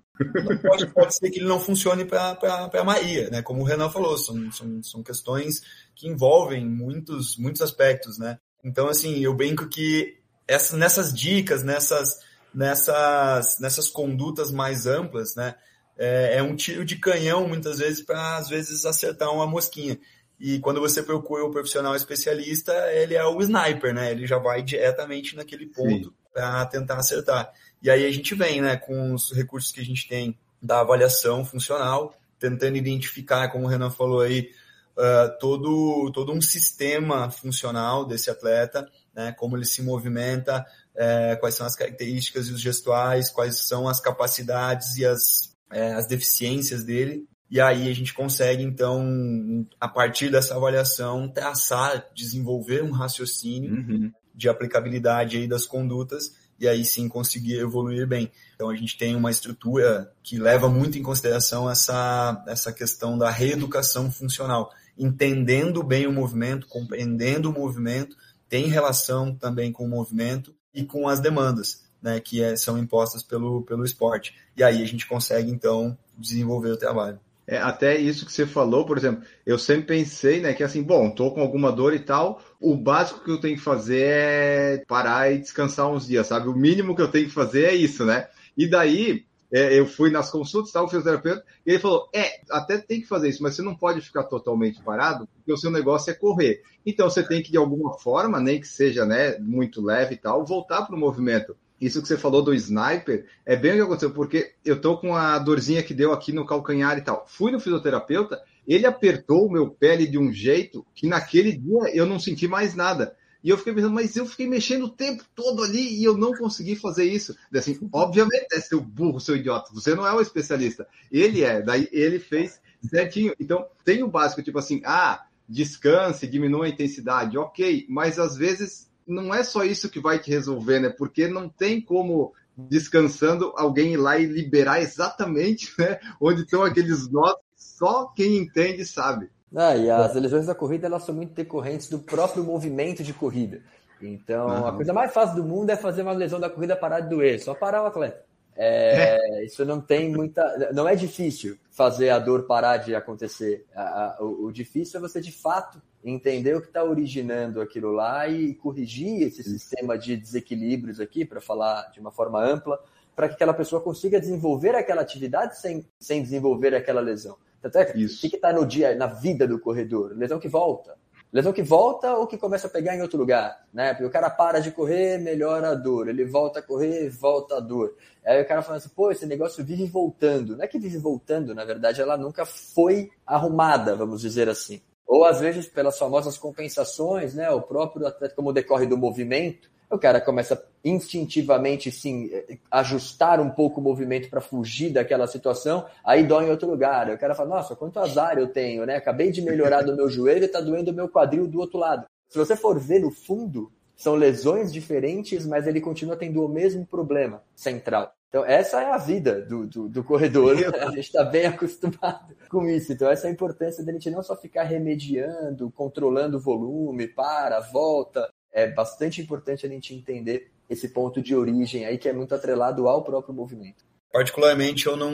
pode, pode ser que ele não funcione para a Maria, né, como o Renan falou, são, são, são questões que envolvem muitos, muitos aspectos, né. Então, assim, eu brinco que essa, nessas dicas, nessas nessas, nessas condutas mais amplas, né? É, é um tiro de canhão, muitas vezes, para, às vezes, acertar uma mosquinha. E quando você procura o profissional especialista, ele é o sniper, né? Ele já vai diretamente naquele ponto para tentar acertar. E aí a gente vem, né, com os recursos que a gente tem da avaliação funcional, tentando identificar, como o Renan falou aí, uh, todo, todo um sistema funcional desse atleta, né, como ele se movimenta, é, quais são as características e os gestuais, quais são as capacidades e as, é, as deficiências dele. E aí a gente consegue, então, a partir dessa avaliação, traçar, desenvolver um raciocínio uhum. de aplicabilidade aí das condutas e aí sim conseguir evoluir bem. Então a gente tem uma estrutura que leva muito em consideração essa, essa questão da reeducação funcional, entendendo bem o movimento, compreendendo o movimento, tem relação também com o movimento e com as demandas né, que é, são impostas pelo, pelo esporte. E aí a gente consegue, então, desenvolver o trabalho. É, até isso que você falou, por exemplo, eu sempre pensei, né, que assim, bom, tô com alguma dor e tal, o básico que eu tenho que fazer é parar e descansar uns dias, sabe? O mínimo que eu tenho que fazer é isso, né? E daí, é, eu fui nas consultas, tal, o fisioterapeuta, e ele falou: é, até tem que fazer isso, mas você não pode ficar totalmente parado, porque o seu negócio é correr. Então você tem que, de alguma forma, nem que seja né, muito leve e tal, voltar para o movimento. Isso que você falou do sniper é bem o que aconteceu, porque eu tô com a dorzinha que deu aqui no calcanhar e tal. Fui no fisioterapeuta, ele apertou o meu pele de um jeito que naquele dia eu não senti mais nada. E eu fiquei pensando, mas eu fiquei mexendo o tempo todo ali e eu não consegui fazer isso. Assim, obviamente é seu burro, seu idiota. Você não é o especialista. Ele é. Daí ele fez certinho. Então, tem o básico, tipo assim, ah, descanse, diminua a intensidade, ok. Mas às vezes não é só isso que vai te resolver, né? Porque não tem como descansando alguém ir lá e liberar exatamente né, onde estão aqueles nós. Só quem entende sabe. Ah, e as lesões da corrida elas são muito decorrentes do próprio movimento de corrida. Então, uhum. a coisa mais fácil do mundo é fazer uma lesão da corrida parar de doer, só parar o atleta. É, é. Isso não tem muita. Não é difícil fazer a dor parar de acontecer. A, a, o, o, difícil é você, de fato, entender o que está originando aquilo lá e corrigir esse sistema de desequilíbrios aqui, para falar de uma forma ampla, para que aquela pessoa consiga desenvolver aquela atividade sem, sem desenvolver aquela lesão. Tanto é, Isso. o que está no dia, na vida do corredor? Lesão que volta. Lesão que volta ou que começa a pegar em outro lugar, né? Porque o cara para de correr, melhora a dor. Ele volta a correr, volta a dor. Aí o cara fala assim, pô, esse negócio vive voltando. Não é que vive voltando, na verdade, ela nunca foi arrumada, vamos dizer assim. Ou às vezes pelas famosas compensações, né? O próprio atleta, como decorre do movimento, o cara começa instintivamente sim ajustar um pouco o movimento para fugir daquela situação, aí dói em outro lugar. o cara fala: "Nossa, quanto azar eu tenho, né? Acabei de melhorar do meu joelho e está doendo o meu quadril do outro lado". Se você for ver no fundo, são lesões diferentes, mas ele continua tendo o mesmo problema central. Então, essa é a vida do, do, do corredor. A gente está bem acostumado com isso. Então, essa é a importância da gente não só ficar remediando, controlando o volume, para, volta, é bastante importante a gente entender esse ponto de origem aí que é muito atrelado ao próprio movimento. Particularmente eu não,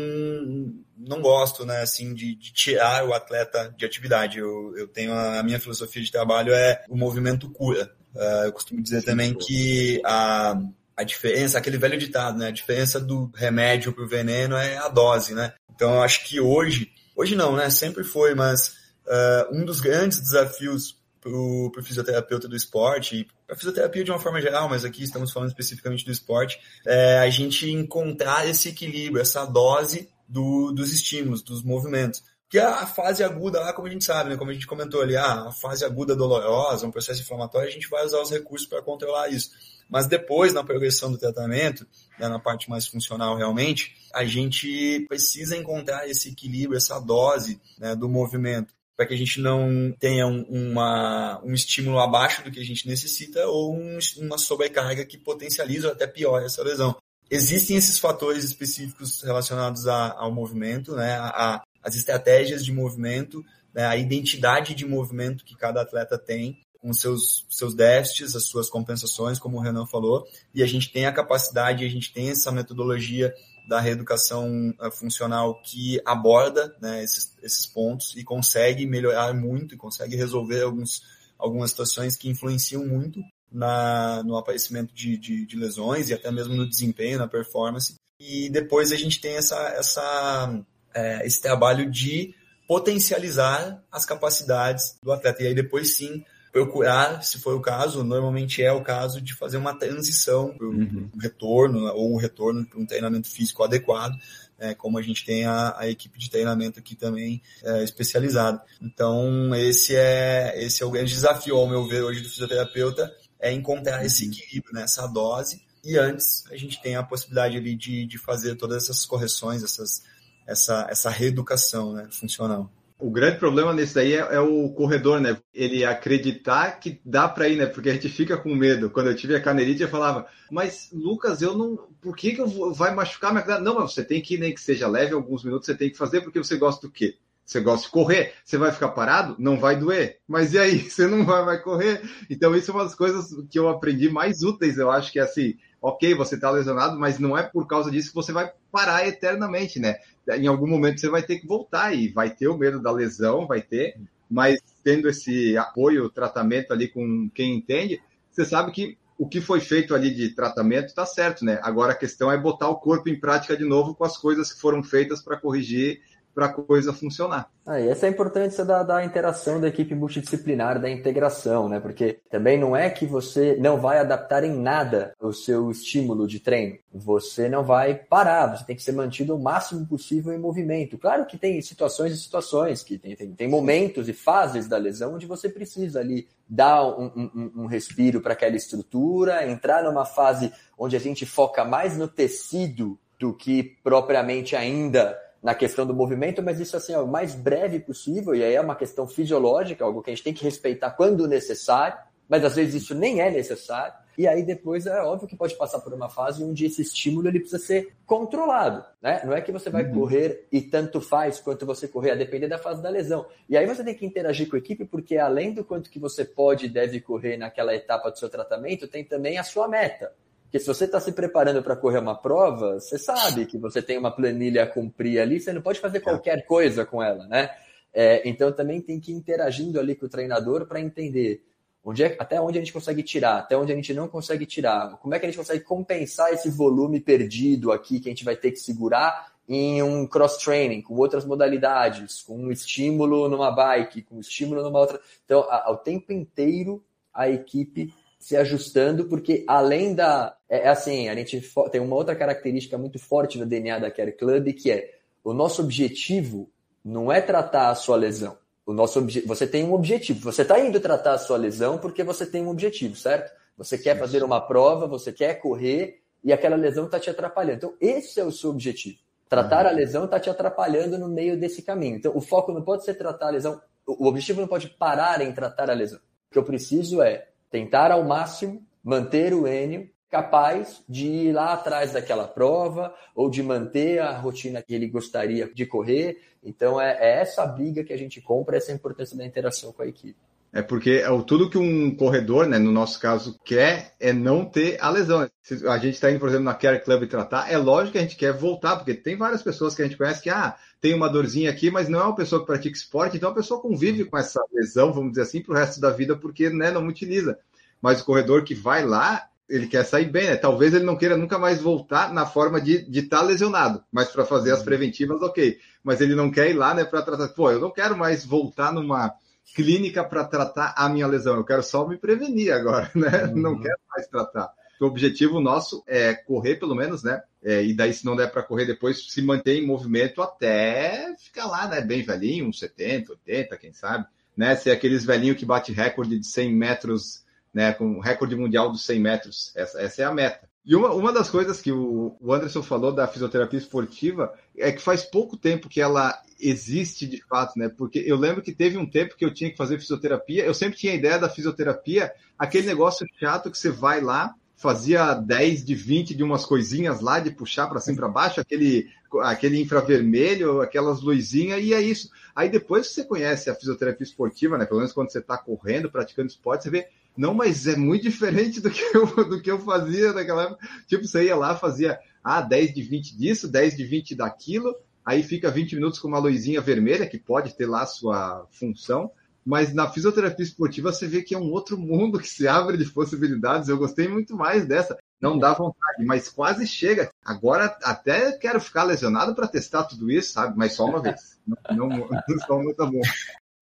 não gosto, né, assim, de, de tirar o atleta de atividade. Eu, eu tenho a, a, minha filosofia de trabalho é o movimento cura. Uh, eu costumo dizer também que a, a diferença, aquele velho ditado, né, a diferença do remédio para o veneno é a dose, né. Então eu acho que hoje, hoje não, né, sempre foi, mas uh, um dos grandes desafios para o fisioterapeuta do esporte, para fisioterapia de uma forma geral, mas aqui estamos falando especificamente do esporte, é a gente encontrar esse equilíbrio, essa dose do, dos estímulos, dos movimentos. Porque a fase aguda lá, como a gente sabe, né, como a gente comentou ali, ah, a fase aguda dolorosa, um processo inflamatório, a gente vai usar os recursos para controlar isso. Mas depois, na progressão do tratamento, né, na parte mais funcional realmente, a gente precisa encontrar esse equilíbrio, essa dose né, do movimento para que a gente não tenha um, uma, um estímulo abaixo do que a gente necessita ou um, uma sobrecarga que potencializa ou até piora essa lesão. Existem esses fatores específicos relacionados a, ao movimento, né, a, as estratégias de movimento, né, a identidade de movimento que cada atleta tem, com seus, seus déficits, as suas compensações, como o Renan falou, e a gente tem a capacidade, a gente tem essa metodologia da reeducação eh, funcional que aborda né, esses, esses pontos e consegue melhorar muito e consegue resolver alguns, algumas situações que influenciam muito na, no aparecimento de, de, de, lesões e até mesmo no desempenho, na performance. E depois a gente tem essa, essa, é, esse trabalho de potencializar as capacidades do atleta. E aí depois sim procurar, se for o caso, normalmente é o caso de fazer uma transição para uhum. um retorno ou um retorno para um treinamento físico adequado, né, como a gente tem a, a, equipe de treinamento aqui também é, especializada. Então esse é esse é o grande desafio, ao meu ver, hoje do fisioterapeuta, é encontrar esse uhum. equilíbrio, né, essa dose. E antes a gente tem a possibilidade ali de, de fazer todas essas correções, essas, essa, essa reeducação né, funcional. O grande problema nesse daí é, é, o corredor, né? Ele acreditar que dá para ir, né? Porque a gente fica com medo. Quando eu tive a canelite, eu falava, mas Lucas, eu não. Por que, que eu vou... vai machucar minha canela? Não, mas você tem que ir, nem que seja leve, alguns minutos você tem que fazer, porque você gosta do quê? Você gosta de correr, você vai ficar parado? Não vai doer. Mas e aí? Você não vai mais correr? Então, isso é uma das coisas que eu aprendi mais úteis. Eu acho que é assim, ok, você está lesionado, mas não é por causa disso que você vai parar eternamente, né? Em algum momento você vai ter que voltar e vai ter o medo da lesão, vai ter, mas tendo esse apoio, tratamento ali com quem entende, você sabe que o que foi feito ali de tratamento está certo, né? Agora a questão é botar o corpo em prática de novo com as coisas que foram feitas para corrigir para a coisa funcionar. Ah, e essa é a importância da, da interação da equipe multidisciplinar, da integração, né? Porque também não é que você não vai adaptar em nada o seu estímulo de treino. Você não vai parar, você tem que ser mantido o máximo possível em movimento. Claro que tem situações e situações, que tem, tem, tem momentos e fases da lesão onde você precisa ali dar um, um, um respiro para aquela estrutura, entrar numa fase onde a gente foca mais no tecido do que propriamente ainda na questão do movimento, mas isso assim é o mais breve possível, e aí é uma questão fisiológica, algo que a gente tem que respeitar quando necessário, mas às vezes isso nem é necessário. E aí depois é óbvio que pode passar por uma fase onde esse estímulo ele precisa ser controlado, né? Não é que você vai uhum. correr e tanto faz quanto você correr, a depender da fase da lesão. E aí você tem que interagir com a equipe porque além do quanto que você pode e deve correr naquela etapa do seu tratamento, tem também a sua meta. Porque se você está se preparando para correr uma prova, você sabe que você tem uma planilha a cumprir ali, você não pode fazer qualquer coisa com ela, né? É, então também tem que ir interagindo ali com o treinador para entender onde é, até onde a gente consegue tirar, até onde a gente não consegue tirar, como é que a gente consegue compensar esse volume perdido aqui que a gente vai ter que segurar em um cross-training, com outras modalidades, com um estímulo numa bike, com um estímulo numa outra. Então, ao tempo inteiro, a equipe se ajustando, porque além da. É, é assim, a gente tem uma outra característica muito forte no DNA da Care Club, que é o nosso objetivo não é tratar a sua lesão. O nosso obje... Você tem um objetivo. Você está indo tratar a sua lesão porque você tem um objetivo, certo? Você quer fazer uma prova, você quer correr e aquela lesão está te atrapalhando. Então, esse é o seu objetivo. Tratar a lesão está te atrapalhando no meio desse caminho. Então, o foco não pode ser tratar a lesão. O objetivo não pode parar em tratar a lesão. O que eu preciso é tentar ao máximo manter o Enio capaz de ir lá atrás daquela prova ou de manter a rotina que ele gostaria de correr. Então é, é essa briga que a gente compra, essa importância da interação com a equipe. É porque é tudo que um corredor, né, no nosso caso, quer é não ter a lesão. Se a gente está indo, por exemplo, na Care Club tratar, é lógico que a gente quer voltar, porque tem várias pessoas que a gente conhece que ah, tem uma dorzinha aqui, mas não é uma pessoa que pratica esporte, então a pessoa convive com essa lesão, vamos dizer assim, para o resto da vida, porque né, não utiliza. Mas o corredor que vai lá, ele quer sair bem, né? Talvez ele não queira nunca mais voltar na forma de estar tá lesionado, mas para fazer as uhum. preventivas, ok. Mas ele não quer ir lá, né, para tratar. Pô, eu não quero mais voltar numa clínica para tratar a minha lesão, eu quero só me prevenir agora, né? Uhum. Não quero mais tratar. O objetivo nosso é correr, pelo menos, né? É, e daí, se não der para correr depois, se manter em movimento até ficar lá, né? Bem velhinho, uns 70, 80, quem sabe, né? Ser aqueles velhinhos que bate recorde de 100 metros né, com recorde mundial dos 100 metros. Essa, essa é a meta. E uma, uma das coisas que o, o Anderson falou da fisioterapia esportiva é que faz pouco tempo que ela existe de fato, né? Porque eu lembro que teve um tempo que eu tinha que fazer fisioterapia, eu sempre tinha a ideia da fisioterapia, aquele negócio chato que você vai lá, fazia 10 de 20 de umas coisinhas lá, de puxar para cima para baixo, aquele, aquele infravermelho, aquelas luzinhas, e é isso. Aí depois que você conhece a fisioterapia esportiva, né? Pelo menos quando você está correndo, praticando esporte, você vê não, mas é muito diferente do que eu, do que eu fazia naquela época. Tipo, você ia lá, fazia ah, 10 de 20 disso, 10 de 20 daquilo, aí fica 20 minutos com uma luzinha vermelha, que pode ter lá sua função, mas na fisioterapia esportiva você vê que é um outro mundo que se abre de possibilidades. Eu gostei muito mais dessa. Não dá vontade, mas quase chega. Agora até quero ficar lesionado para testar tudo isso, sabe? Mas só uma vez. Não, não, só muito bom.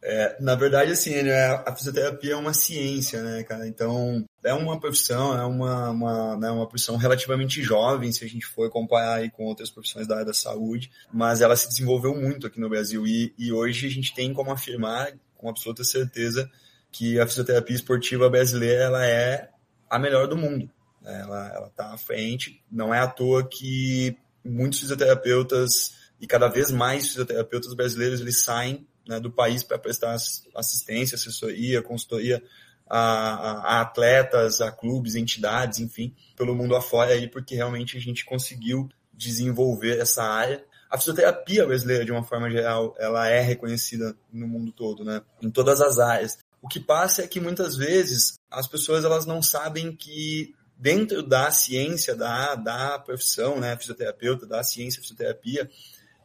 É, na verdade, assim, né, a fisioterapia é uma ciência, né, cara? Então, é uma profissão, é uma, uma, né, uma profissão relativamente jovem, se a gente for comparar aí com outras profissões da área da saúde, mas ela se desenvolveu muito aqui no Brasil e, e hoje a gente tem como afirmar com absoluta certeza que a fisioterapia esportiva brasileira ela é a melhor do mundo. Ela, ela tá à frente, não é à toa que muitos fisioterapeutas e cada vez mais fisioterapeutas brasileiros eles saem né, do país para prestar assistência, assessoria, consultoria a, a, atletas, a clubes, entidades, enfim, pelo mundo afora aí, porque realmente a gente conseguiu desenvolver essa área. A fisioterapia brasileira, de uma forma geral, ela é reconhecida no mundo todo, né? Em todas as áreas. O que passa é que muitas vezes as pessoas elas não sabem que dentro da ciência da, da profissão, né, fisioterapeuta, da ciência fisioterapia,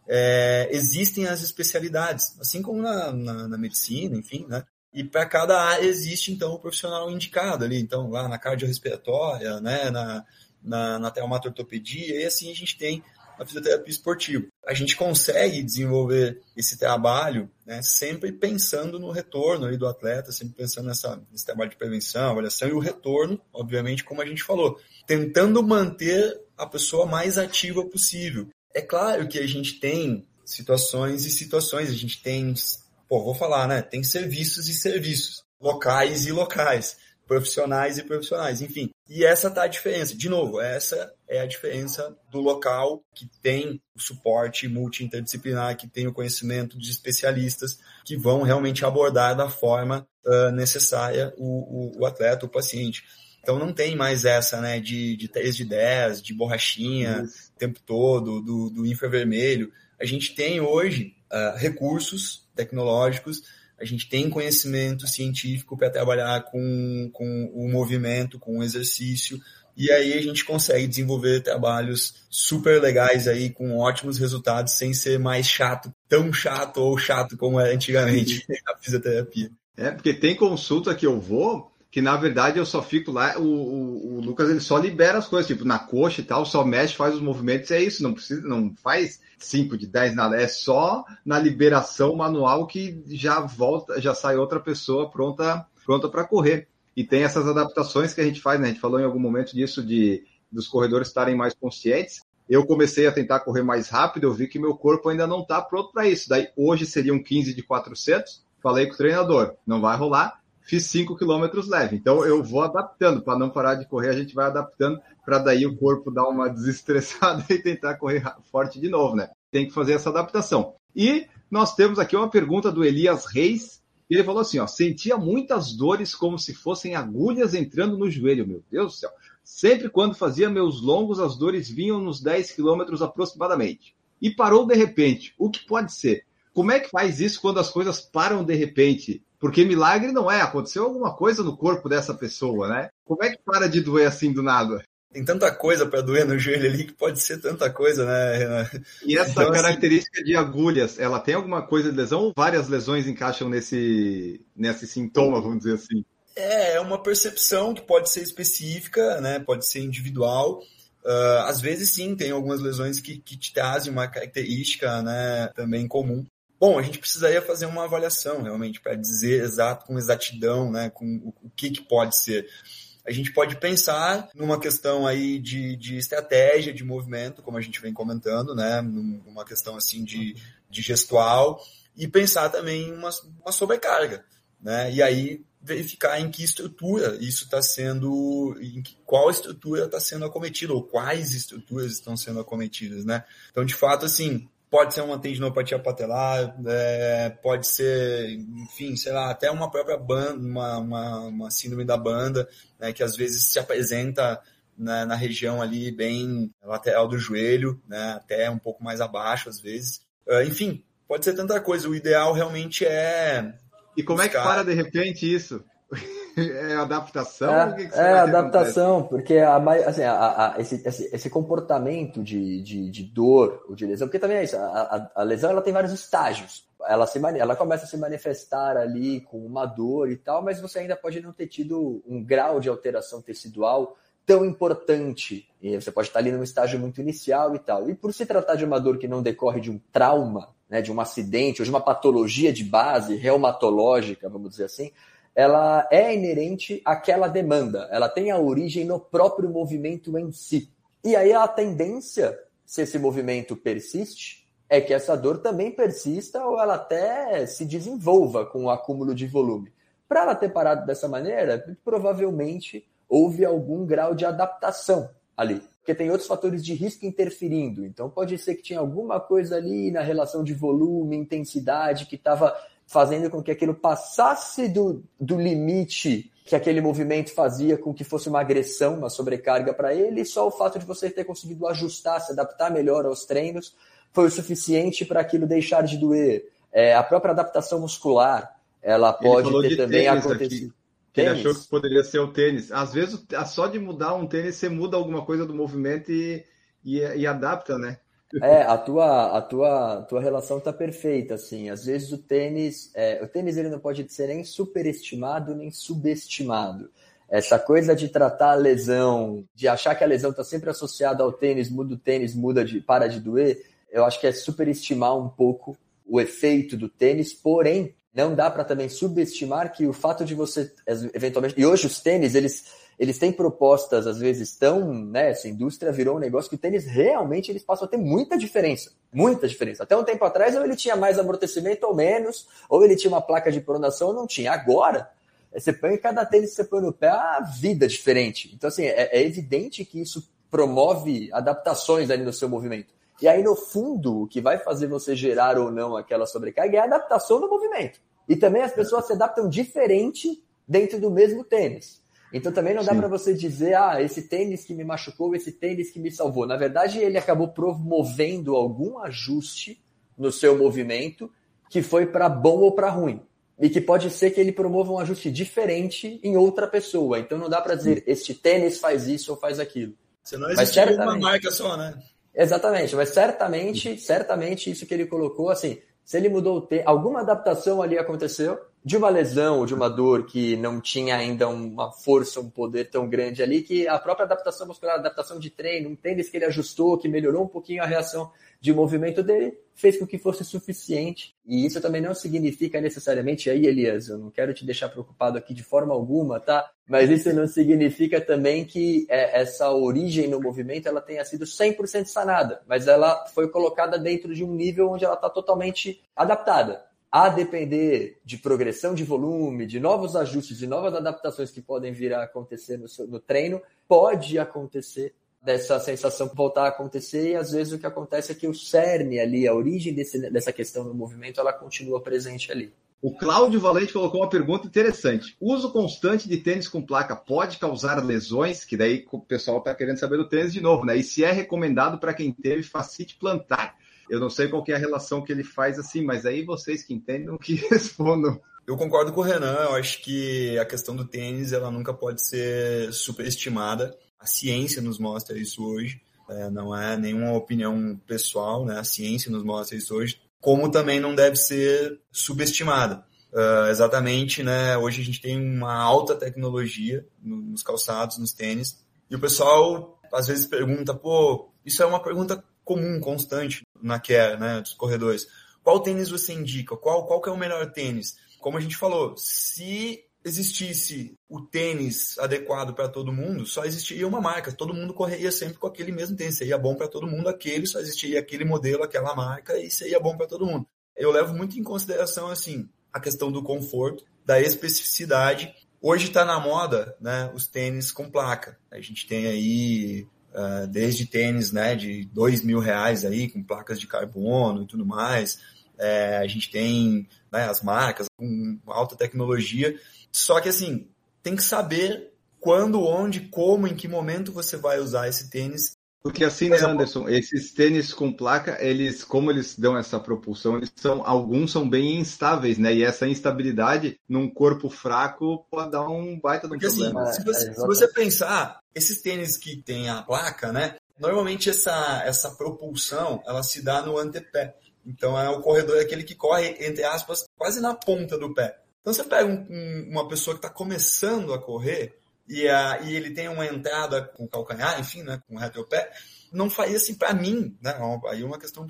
é, existem as especialidades, assim como na, na, na medicina, enfim, né? E para cada área existe, então, o profissional indicado ali. Então, lá na cardiorrespiratória, né, na, na, na traumatortopedia, e assim a gente tem a fisioterapia esportiva. a gente consegue desenvolver esse trabalho né, sempre pensando no retorno aí do atleta, sempre pensando nessa, nesse trabalho de prevenção, avaliação e o retorno, obviamente, como a gente falou, tentando manter a pessoa mais ativa possível. É claro que a gente tem situações e situações, a gente tem, pô, vou falar, né? Tem serviços e serviços, locais e locais profissionais e profissionais, enfim. E essa tá a diferença. De novo, essa é a diferença do local que tem o suporte multi-interdisciplinar, que tem o conhecimento de especialistas que vão realmente abordar da forma uh, necessária o, o, o, atleta, o paciente. Então não tem mais essa, né, de, de 3 de 10, de borrachinha o tempo todo, do, do infravermelho. A gente tem hoje uh, recursos tecnológicos a gente tem conhecimento científico para trabalhar com, com o movimento, com o exercício, e aí a gente consegue desenvolver trabalhos super legais aí, com ótimos resultados, sem ser mais chato, tão chato ou chato como era antigamente a fisioterapia. É, porque tem consulta que eu vou, que na verdade eu só fico lá, o, o, o, Lucas ele só libera as coisas, tipo na coxa e tal, só mexe, faz os movimentos, é isso, não precisa, não faz 5 de 10 nada, é só na liberação manual que já volta, já sai outra pessoa pronta pronta para correr. E tem essas adaptações que a gente faz, né? A gente falou em algum momento disso de dos corredores estarem mais conscientes. Eu comecei a tentar correr mais rápido, eu vi que meu corpo ainda não está pronto para isso. Daí hoje seria um 15 de 400. Falei com o treinador, não vai rolar fiz 5 quilômetros leve. Então eu vou adaptando, para não parar de correr, a gente vai adaptando para daí o corpo dar uma desestressada e tentar correr forte de novo, né? Tem que fazer essa adaptação. E nós temos aqui uma pergunta do Elias Reis. Ele falou assim: ó, sentia muitas dores como se fossem agulhas entrando no joelho. Meu Deus do céu. Sempre quando fazia meus longos, as dores vinham nos 10 quilômetros aproximadamente. E parou de repente. O que pode ser? Como é que faz isso quando as coisas param de repente? Porque milagre não é, aconteceu alguma coisa no corpo dessa pessoa, né? Como é que para de doer assim do nada? Tem tanta coisa para doer no joelho ali que pode ser tanta coisa, né, Renan? E essa então, assim, característica de agulhas, ela tem alguma coisa de lesão ou várias lesões encaixam nesse, nesse sintoma, vamos dizer assim? É, é uma percepção que pode ser específica, né? Pode ser individual. Uh, às vezes sim, tem algumas lesões que, que te trazem uma característica né, também comum. Bom, a gente precisaria fazer uma avaliação realmente para dizer exato, com exatidão, né, com o, o que, que pode ser. A gente pode pensar numa questão aí de, de estratégia de movimento, como a gente vem comentando, né, numa questão assim de, de gestual, e pensar também em uma, uma sobrecarga, né, e aí verificar em que estrutura isso está sendo, em que, qual estrutura está sendo acometida, ou quais estruturas estão sendo acometidas, né. Então, de fato, assim, pode ser uma tendinopatia patelar, é, pode ser, enfim, sei lá, até uma própria banda, uma, uma, uma síndrome da banda, né, que às vezes se apresenta na, na, região ali bem lateral do joelho, né, até um pouco mais abaixo às vezes. Uh, enfim, pode ser tanta coisa. O ideal realmente é. E como buscar... é que para de repente isso? É adaptação? É, que que é adaptação, porque a, assim, a, a, esse, esse, esse, comportamento de, de, de, dor ou de lesão, porque também é isso, a, a, lesão ela tem vários estágios. Ela, se, ela começa a se manifestar ali com uma dor e tal, mas você ainda pode não ter tido um grau de alteração tecidual tão importante. E você pode estar ali num estágio muito inicial e tal. E por se tratar de uma dor que não decorre de um trauma, né, de um acidente ou de uma patologia de base reumatológica, vamos dizer assim, ela é inerente àquela demanda, ela tem a origem no próprio movimento em si. E aí a tendência, se esse movimento persiste, é que essa dor também persista ou ela até se desenvolva com o acúmulo de volume. Para ela ter parado dessa maneira, provavelmente houve algum grau de adaptação ali, porque tem outros fatores de risco interferindo. Então pode ser que tinha alguma coisa ali na relação de volume, intensidade que estava fazendo com que aquilo passasse do, do limite que aquele movimento fazia com que fosse uma agressão, uma sobrecarga para ele, e só o fato de você ter conseguido ajustar, se adaptar melhor aos treinos, foi o suficiente para aquilo deixar de doer. É, a própria adaptação muscular, ela pode ter também acontecido. Ele achou que poderia ser o tênis. Às vezes, só de mudar um tênis, você muda alguma coisa do movimento e, e, e adapta, né? É, a tua, a tua, tua relação tá perfeita, assim. Às vezes o tênis, é, o tênis ele não pode ser nem superestimado nem subestimado. Essa coisa de tratar a lesão, de achar que a lesão está sempre associada ao tênis, muda o tênis, muda de, para de doer, eu acho que é superestimar um pouco o efeito do tênis, porém, não dá para também subestimar que o fato de você, eventualmente, e hoje os tênis, eles, eles têm propostas, às vezes, tão, né, essa indústria virou um negócio que o tênis realmente eles passam a ter muita diferença, muita diferença. Até um tempo atrás, ou ele tinha mais amortecimento ou menos, ou ele tinha uma placa de pronação ou não tinha. Agora, você põe cada tênis que você põe no pé, a vida diferente. Então, assim, é, é evidente que isso promove adaptações ali no seu movimento. E aí, no fundo, o que vai fazer você gerar ou não aquela sobrecarga é a adaptação do movimento. E também as pessoas se adaptam diferente dentro do mesmo tênis. Então também não dá para você dizer, ah, esse tênis que me machucou, esse tênis que me salvou. Na verdade, ele acabou promovendo algum ajuste no seu movimento que foi para bom ou para ruim. E que pode ser que ele promova um ajuste diferente em outra pessoa. Então não dá para dizer, este tênis faz isso ou faz aquilo. Você não existe uma marca só, né? Exatamente, mas certamente, certamente isso que ele colocou, assim, se ele mudou o tempo, alguma adaptação ali aconteceu, de uma lesão ou de uma dor que não tinha ainda uma força, um poder tão grande ali, que a própria adaptação muscular, adaptação de treino, um tênis que ele ajustou, que melhorou um pouquinho a reação de movimento dele, fez com que fosse suficiente. E isso também não significa necessariamente, aí, Elias, eu não quero te deixar preocupado aqui de forma alguma, tá? Mas isso não significa também que é, essa origem no movimento ela tenha sido 100% sanada, mas ela foi colocada dentro de um nível onde ela está totalmente adaptada. A depender de progressão de volume, de novos ajustes, de novas adaptações que podem vir a acontecer no, seu, no treino, pode acontecer dessa sensação voltar a acontecer e às vezes o que acontece é que o cerne ali, a origem desse, dessa questão no movimento, ela continua presente ali. O Cláudio Valente colocou uma pergunta interessante. Uso constante de tênis com placa pode causar lesões? Que daí o pessoal está querendo saber do tênis de novo, né? E se é recomendado para quem teve facite plantar? Eu não sei qual é a relação que ele faz assim, mas aí vocês que entendem que respondam. Eu concordo com o Renan, eu acho que a questão do tênis ela nunca pode ser superestimada. A ciência nos mostra isso hoje, é, não é nenhuma opinião pessoal, né? A ciência nos mostra isso hoje, como também não deve ser subestimada. Uh, exatamente, né? Hoje a gente tem uma alta tecnologia nos calçados, nos tênis, e o pessoal às vezes pergunta, pô, isso é uma pergunta comum, constante na Care, né, dos corredores. Qual tênis você indica? Qual, qual que é o melhor tênis? Como a gente falou, se existisse o tênis adequado para todo mundo, só existiria uma marca. Todo mundo correria sempre com aquele mesmo tênis. Seria bom para todo mundo aquele, só existiria aquele modelo, aquela marca e seria bom para todo mundo. Eu levo muito em consideração assim a questão do conforto, da especificidade. Hoje está na moda, né, os tênis com placa. A gente tem aí uh, desde tênis, né, de dois mil reais aí com placas de carbono e tudo mais. É, a gente tem né, as marcas com alta tecnologia só que assim, tem que saber quando, onde, como, em que momento você vai usar esse tênis. Porque assim, né, Anderson, esses tênis com placa, eles, como eles dão essa propulsão, eles são, alguns são bem instáveis, né? E essa instabilidade num corpo fraco pode dar um baita de um Porque, assim, problema. Assim, se, você, é, se você pensar, esses tênis que tem a placa, né? Normalmente essa, essa propulsão, ela se dá no antepé. Então é o corredor é aquele que corre, entre aspas, quase na ponta do pé. Então você pega um, um, uma pessoa que está começando a correr e, a, e ele tem uma entrada com calcanhar, enfim, né, com o pé, não faz assim para mim, né? Aí é uma questão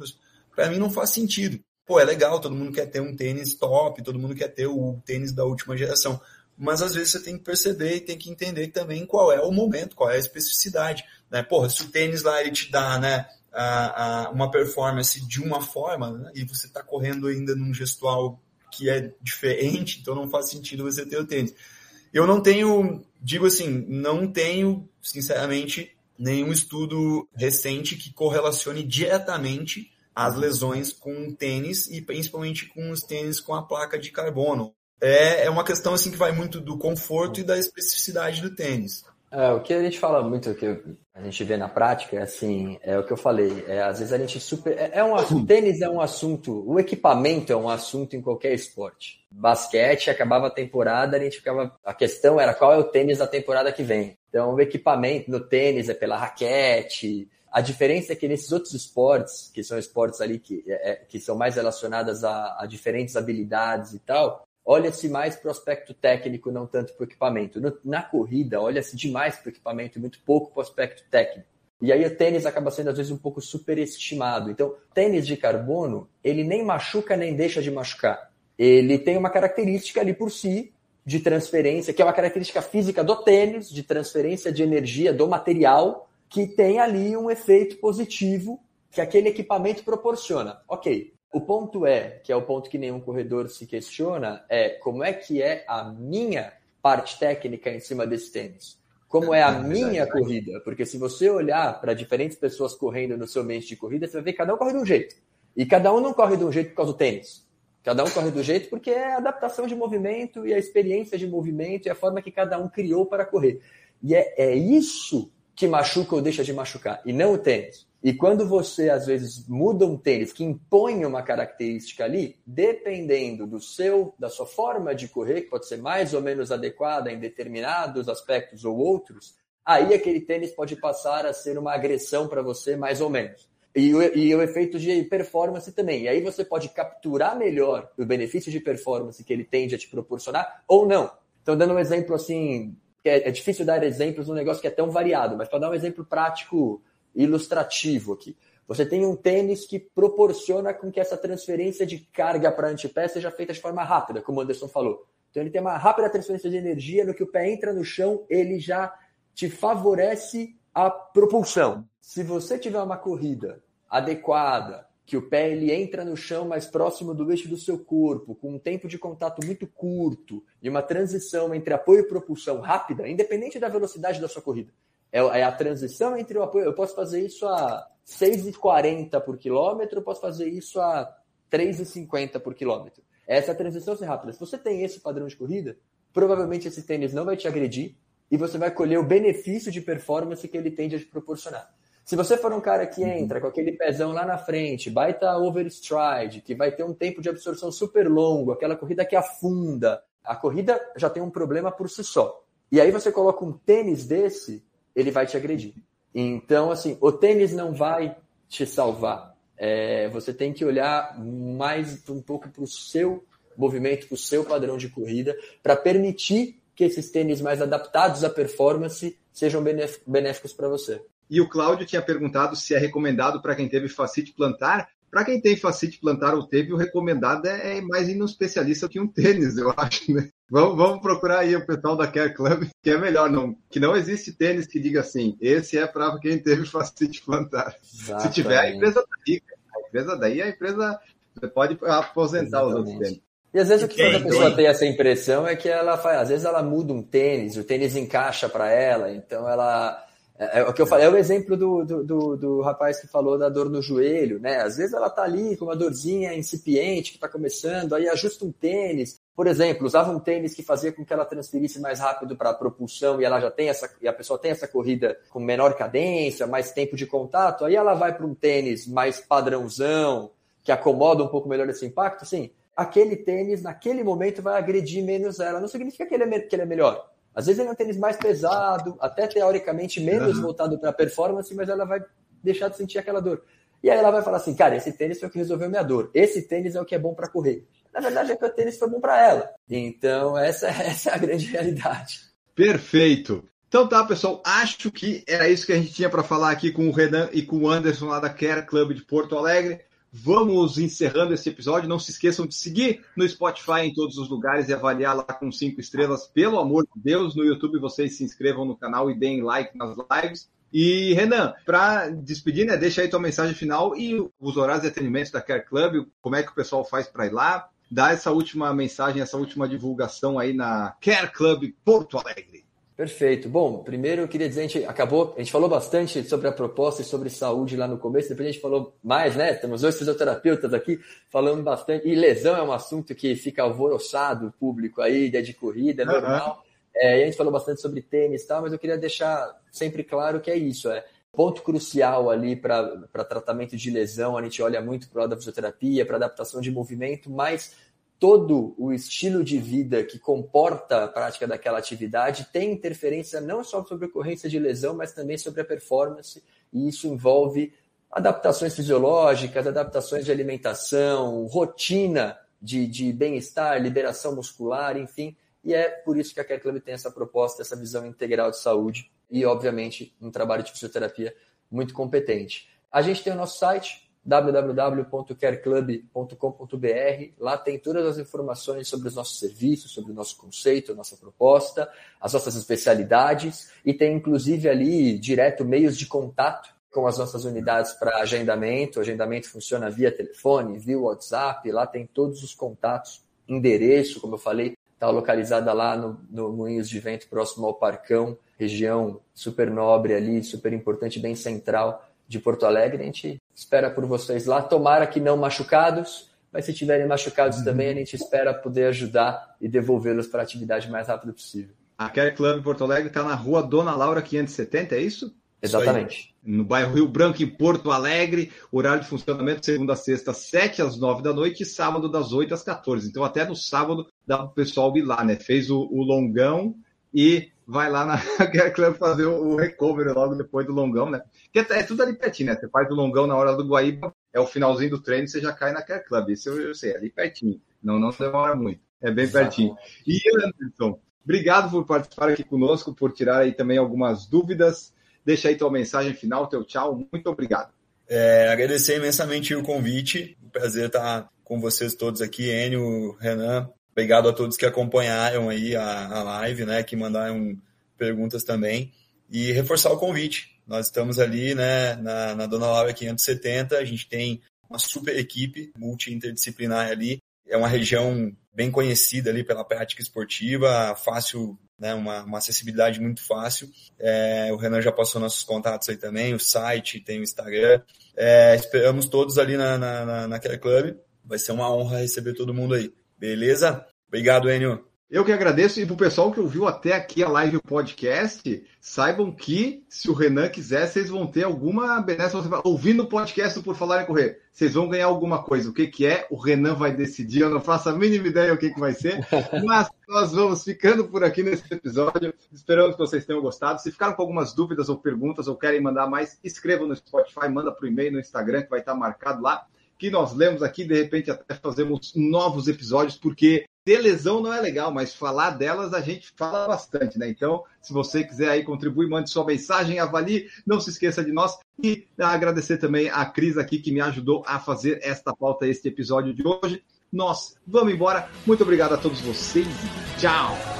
para mim não faz sentido. Pô, é legal, todo mundo quer ter um tênis top, todo mundo quer ter o tênis da última geração. Mas às vezes você tem que perceber e tem que entender também qual é o momento, qual é a especificidade. Né? Porra, se o tênis lá ele te dá né, a, a, uma performance de uma forma né, e você está correndo ainda num gestual que é diferente, então não faz sentido você ter o tênis. Eu não tenho, digo assim, não tenho, sinceramente, nenhum estudo recente que correlacione diretamente as lesões com tênis e principalmente com os tênis com a placa de carbono. É, é uma questão assim que vai muito do conforto e da especificidade do tênis. É, o que a gente fala muito, que a gente vê na prática, é assim, é o que eu falei, é, às vezes a gente super. É, é um assunto, tênis é um assunto, o equipamento é um assunto em qualquer esporte. Basquete acabava a temporada, a gente ficava. A questão era qual é o tênis da temporada que vem. Então, o equipamento no tênis é pela raquete. A diferença é que nesses outros esportes, que são esportes ali que, é, é que são mais relacionados a, a diferentes habilidades e tal, olha-se mais para o aspecto técnico, não tanto para o equipamento. No, na corrida, olha-se demais para o equipamento e muito pouco para o aspecto técnico. E aí o tênis acaba sendo às vezes um pouco superestimado. Então, tênis de carbono, ele nem machuca nem deixa de machucar. Ele tem uma característica ali por si de transferência, que é uma característica física do tênis, de transferência de energia do material, que tem ali um efeito positivo que aquele equipamento proporciona. Ok. O ponto é, que é o ponto que nenhum corredor se questiona, é como é que é a minha parte técnica em cima desse tênis como é a minha corrida. Porque se você olhar para diferentes pessoas correndo no seu ambiente de corrida, você vai ver que cada um corre de um jeito. E cada um não corre de um jeito por causa do tênis. Cada um corre do jeito porque é a adaptação de movimento e a experiência de movimento e a forma que cada um criou para correr. E é, é isso que machuca ou deixa de machucar, e não o tênis. E quando você, às vezes, muda um tênis que impõe uma característica ali, dependendo do seu, da sua forma de correr, que pode ser mais ou menos adequada em determinados aspectos ou outros, aí aquele tênis pode passar a ser uma agressão para você, mais ou menos. E o, e o efeito de performance também. E aí você pode capturar melhor o benefício de performance que ele tende a te proporcionar ou não. Então, dando um exemplo assim, é, é difícil dar exemplos num negócio que é tão variado, mas para dar um exemplo prático ilustrativo aqui. Você tem um tênis que proporciona com que essa transferência de carga para antepé seja feita de forma rápida, como o Anderson falou. Então ele tem uma rápida transferência de energia, no que o pé entra no chão, ele já te favorece a propulsão. Se você tiver uma corrida adequada, que o pé ele entra no chão mais próximo do eixo do seu corpo, com um tempo de contato muito curto e uma transição entre apoio e propulsão rápida, independente da velocidade da sua corrida. É, é a transição entre o apoio. Eu posso fazer isso a 6,40 por quilômetro, eu posso fazer isso a 3,50 por quilômetro. Essa transição é rápida. Se você tem esse padrão de corrida, provavelmente esse tênis não vai te agredir e você vai colher o benefício de performance que ele tende a te proporcionar. Se você for um cara que entra com aquele pezão lá na frente, baita overstride, que vai ter um tempo de absorção super longo, aquela corrida que afunda, a corrida já tem um problema por si só. E aí você coloca um tênis desse, ele vai te agredir. Então, assim, o tênis não vai te salvar. É, você tem que olhar mais um pouco para o seu movimento, para o seu padrão de corrida, para permitir que esses tênis mais adaptados à performance sejam benéficos para você. E o Cláudio tinha perguntado se é recomendado para quem teve facite plantar. Para quem tem facite plantar ou teve, o recomendado é, é mais ir no especialista que um tênis, eu acho, né? Vamos, vamos procurar aí o pessoal da Care Club, que é melhor, não, que não existe tênis que diga assim, esse é para quem teve facite plantar. Exatamente. Se tiver, a empresa tá rica. A empresa daí, a empresa você pode aposentar Exatamente. os outros tênis. E às vezes o que faz a pessoa ter essa impressão é que ela faz, às vezes ela muda um tênis, o tênis encaixa para ela, então ela é, é, o que eu falei, é o exemplo do, do, do, do, rapaz que falou da dor no joelho, né? Às vezes ela tá ali com uma dorzinha incipiente que está começando, aí ajusta um tênis. Por exemplo, usava um tênis que fazia com que ela transferisse mais rápido para a propulsão e ela já tem essa e a pessoa tem essa corrida com menor cadência, mais tempo de contato, aí ela vai para um tênis mais padrãozão, que acomoda um pouco melhor esse impacto, sim. Aquele tênis naquele momento vai agredir menos ela. Não significa que ele é, que ele é melhor às vezes ele é um tênis mais pesado, até teoricamente menos uhum. voltado para performance, mas ela vai deixar de sentir aquela dor. E aí ela vai falar assim, cara, esse tênis foi o que resolveu minha dor. Esse tênis é o que é bom para correr. Na verdade é que o tênis foi bom para ela. Então essa, essa é a grande realidade. Perfeito. Então tá, pessoal, acho que era isso que a gente tinha para falar aqui com o Renan e com o Anderson lá da Care Club de Porto Alegre. Vamos encerrando esse episódio. Não se esqueçam de seguir no Spotify em todos os lugares e avaliar lá com cinco estrelas. Pelo amor de Deus, no YouTube vocês se inscrevam no canal e deem like nas lives. E Renan, para despedir, né, deixa aí tua mensagem final e os horários de atendimento da Care Club, como é que o pessoal faz para ir lá? Dá essa última mensagem, essa última divulgação aí na Care Club Porto Alegre. Perfeito. Bom, primeiro eu queria dizer, a gente acabou, a gente falou bastante sobre a proposta e sobre saúde lá no começo, depois a gente falou mais, né? Temos dois fisioterapeutas aqui falando bastante, e lesão é um assunto que fica alvoroçado o público aí, dia de corrida, é normal. Uhum. É, e a gente falou bastante sobre tênis e tal, mas eu queria deixar sempre claro que é isso, é ponto crucial ali para tratamento de lesão, a gente olha muito para o lado da fisioterapia, para adaptação de movimento, mas todo o estilo de vida que comporta a prática daquela atividade tem interferência não só sobre a ocorrência de lesão, mas também sobre a performance, e isso envolve adaptações fisiológicas, adaptações de alimentação, rotina de, de bem-estar, liberação muscular, enfim. E é por isso que a Care Club tem essa proposta, essa visão integral de saúde e, obviamente, um trabalho de fisioterapia muito competente. A gente tem o nosso site, www.careclub.com.br. Lá tem todas as informações sobre os nossos serviços, sobre o nosso conceito, a nossa proposta, as nossas especialidades e tem inclusive ali direto meios de contato com as nossas unidades para agendamento. O agendamento funciona via telefone, via WhatsApp. Lá tem todos os contatos, endereço, como eu falei, está localizada lá no, no Moinhos de Vento, próximo ao Parcão, região super nobre ali, super importante, bem central de Porto Alegre. A gente espera por vocês lá. Tomara que não machucados, mas se tiverem machucados uhum. também, a gente espera poder ajudar e devolvê-los para a atividade o mais rápido possível. A Care Club Porto Alegre está na rua Dona Laura 570, é isso? Exatamente. No bairro Rio Branco, em Porto Alegre, horário de funcionamento segunda a sexta, 7 às 9 da noite e sábado das 8 às 14. Então, até no sábado dá para o pessoal ir lá, né? Fez o, o longão e vai lá na Care Club fazer o recovery logo depois do longão, né? Que é, é, tudo ali pertinho, né? Você faz o longão na hora do Guaíba, é o finalzinho do treino, você já cai na Care Club. Isso eu, eu sei, é ali pertinho. Não, não demora muito. É bem pertinho. E Anderson, obrigado por participar aqui conosco, por tirar aí também algumas dúvidas. Deixa aí tua mensagem final, teu tchau. Muito obrigado. É, agradecer imensamente o convite. Um prazer estar com vocês todos aqui, Enio, Renan, Obrigado a todos que acompanharam aí a, a live, né, que mandaram perguntas também. E reforçar o convite. Nós estamos ali né, na, na Dona Laura 570, a gente tem uma super equipe multi-interdisciplinar ali. É uma região bem conhecida ali pela prática esportiva, fácil, né, uma, uma acessibilidade muito fácil. É, o Renan já passou nossos contatos aí também, o site, tem o Instagram. É, esperamos todos ali na, na, na, naquela clube. Vai ser uma honra receber todo mundo aí. Beleza? Obrigado, Enio. Eu que agradeço e para o pessoal que ouviu até aqui a live podcast, saibam que se o Renan quiser, vocês vão ter alguma benéfica. Ouvindo o podcast por falar em correr, vocês vão ganhar alguma coisa. O que, que é? O Renan vai decidir. Eu não faço a mínima ideia o que, que vai ser, mas nós vamos ficando por aqui nesse episódio. Esperamos que vocês tenham gostado. Se ficaram com algumas dúvidas ou perguntas ou querem mandar mais, escrevam no Spotify, manda para o e-mail no Instagram que vai estar marcado lá que nós lemos aqui, de repente até fazemos novos episódios, porque ter lesão não é legal, mas falar delas a gente fala bastante, né? Então, se você quiser aí contribuir, mande sua mensagem, avalie, não se esqueça de nós e agradecer também a Cris aqui que me ajudou a fazer esta pauta, este episódio de hoje. Nós vamos embora. Muito obrigado a todos vocês. Tchau.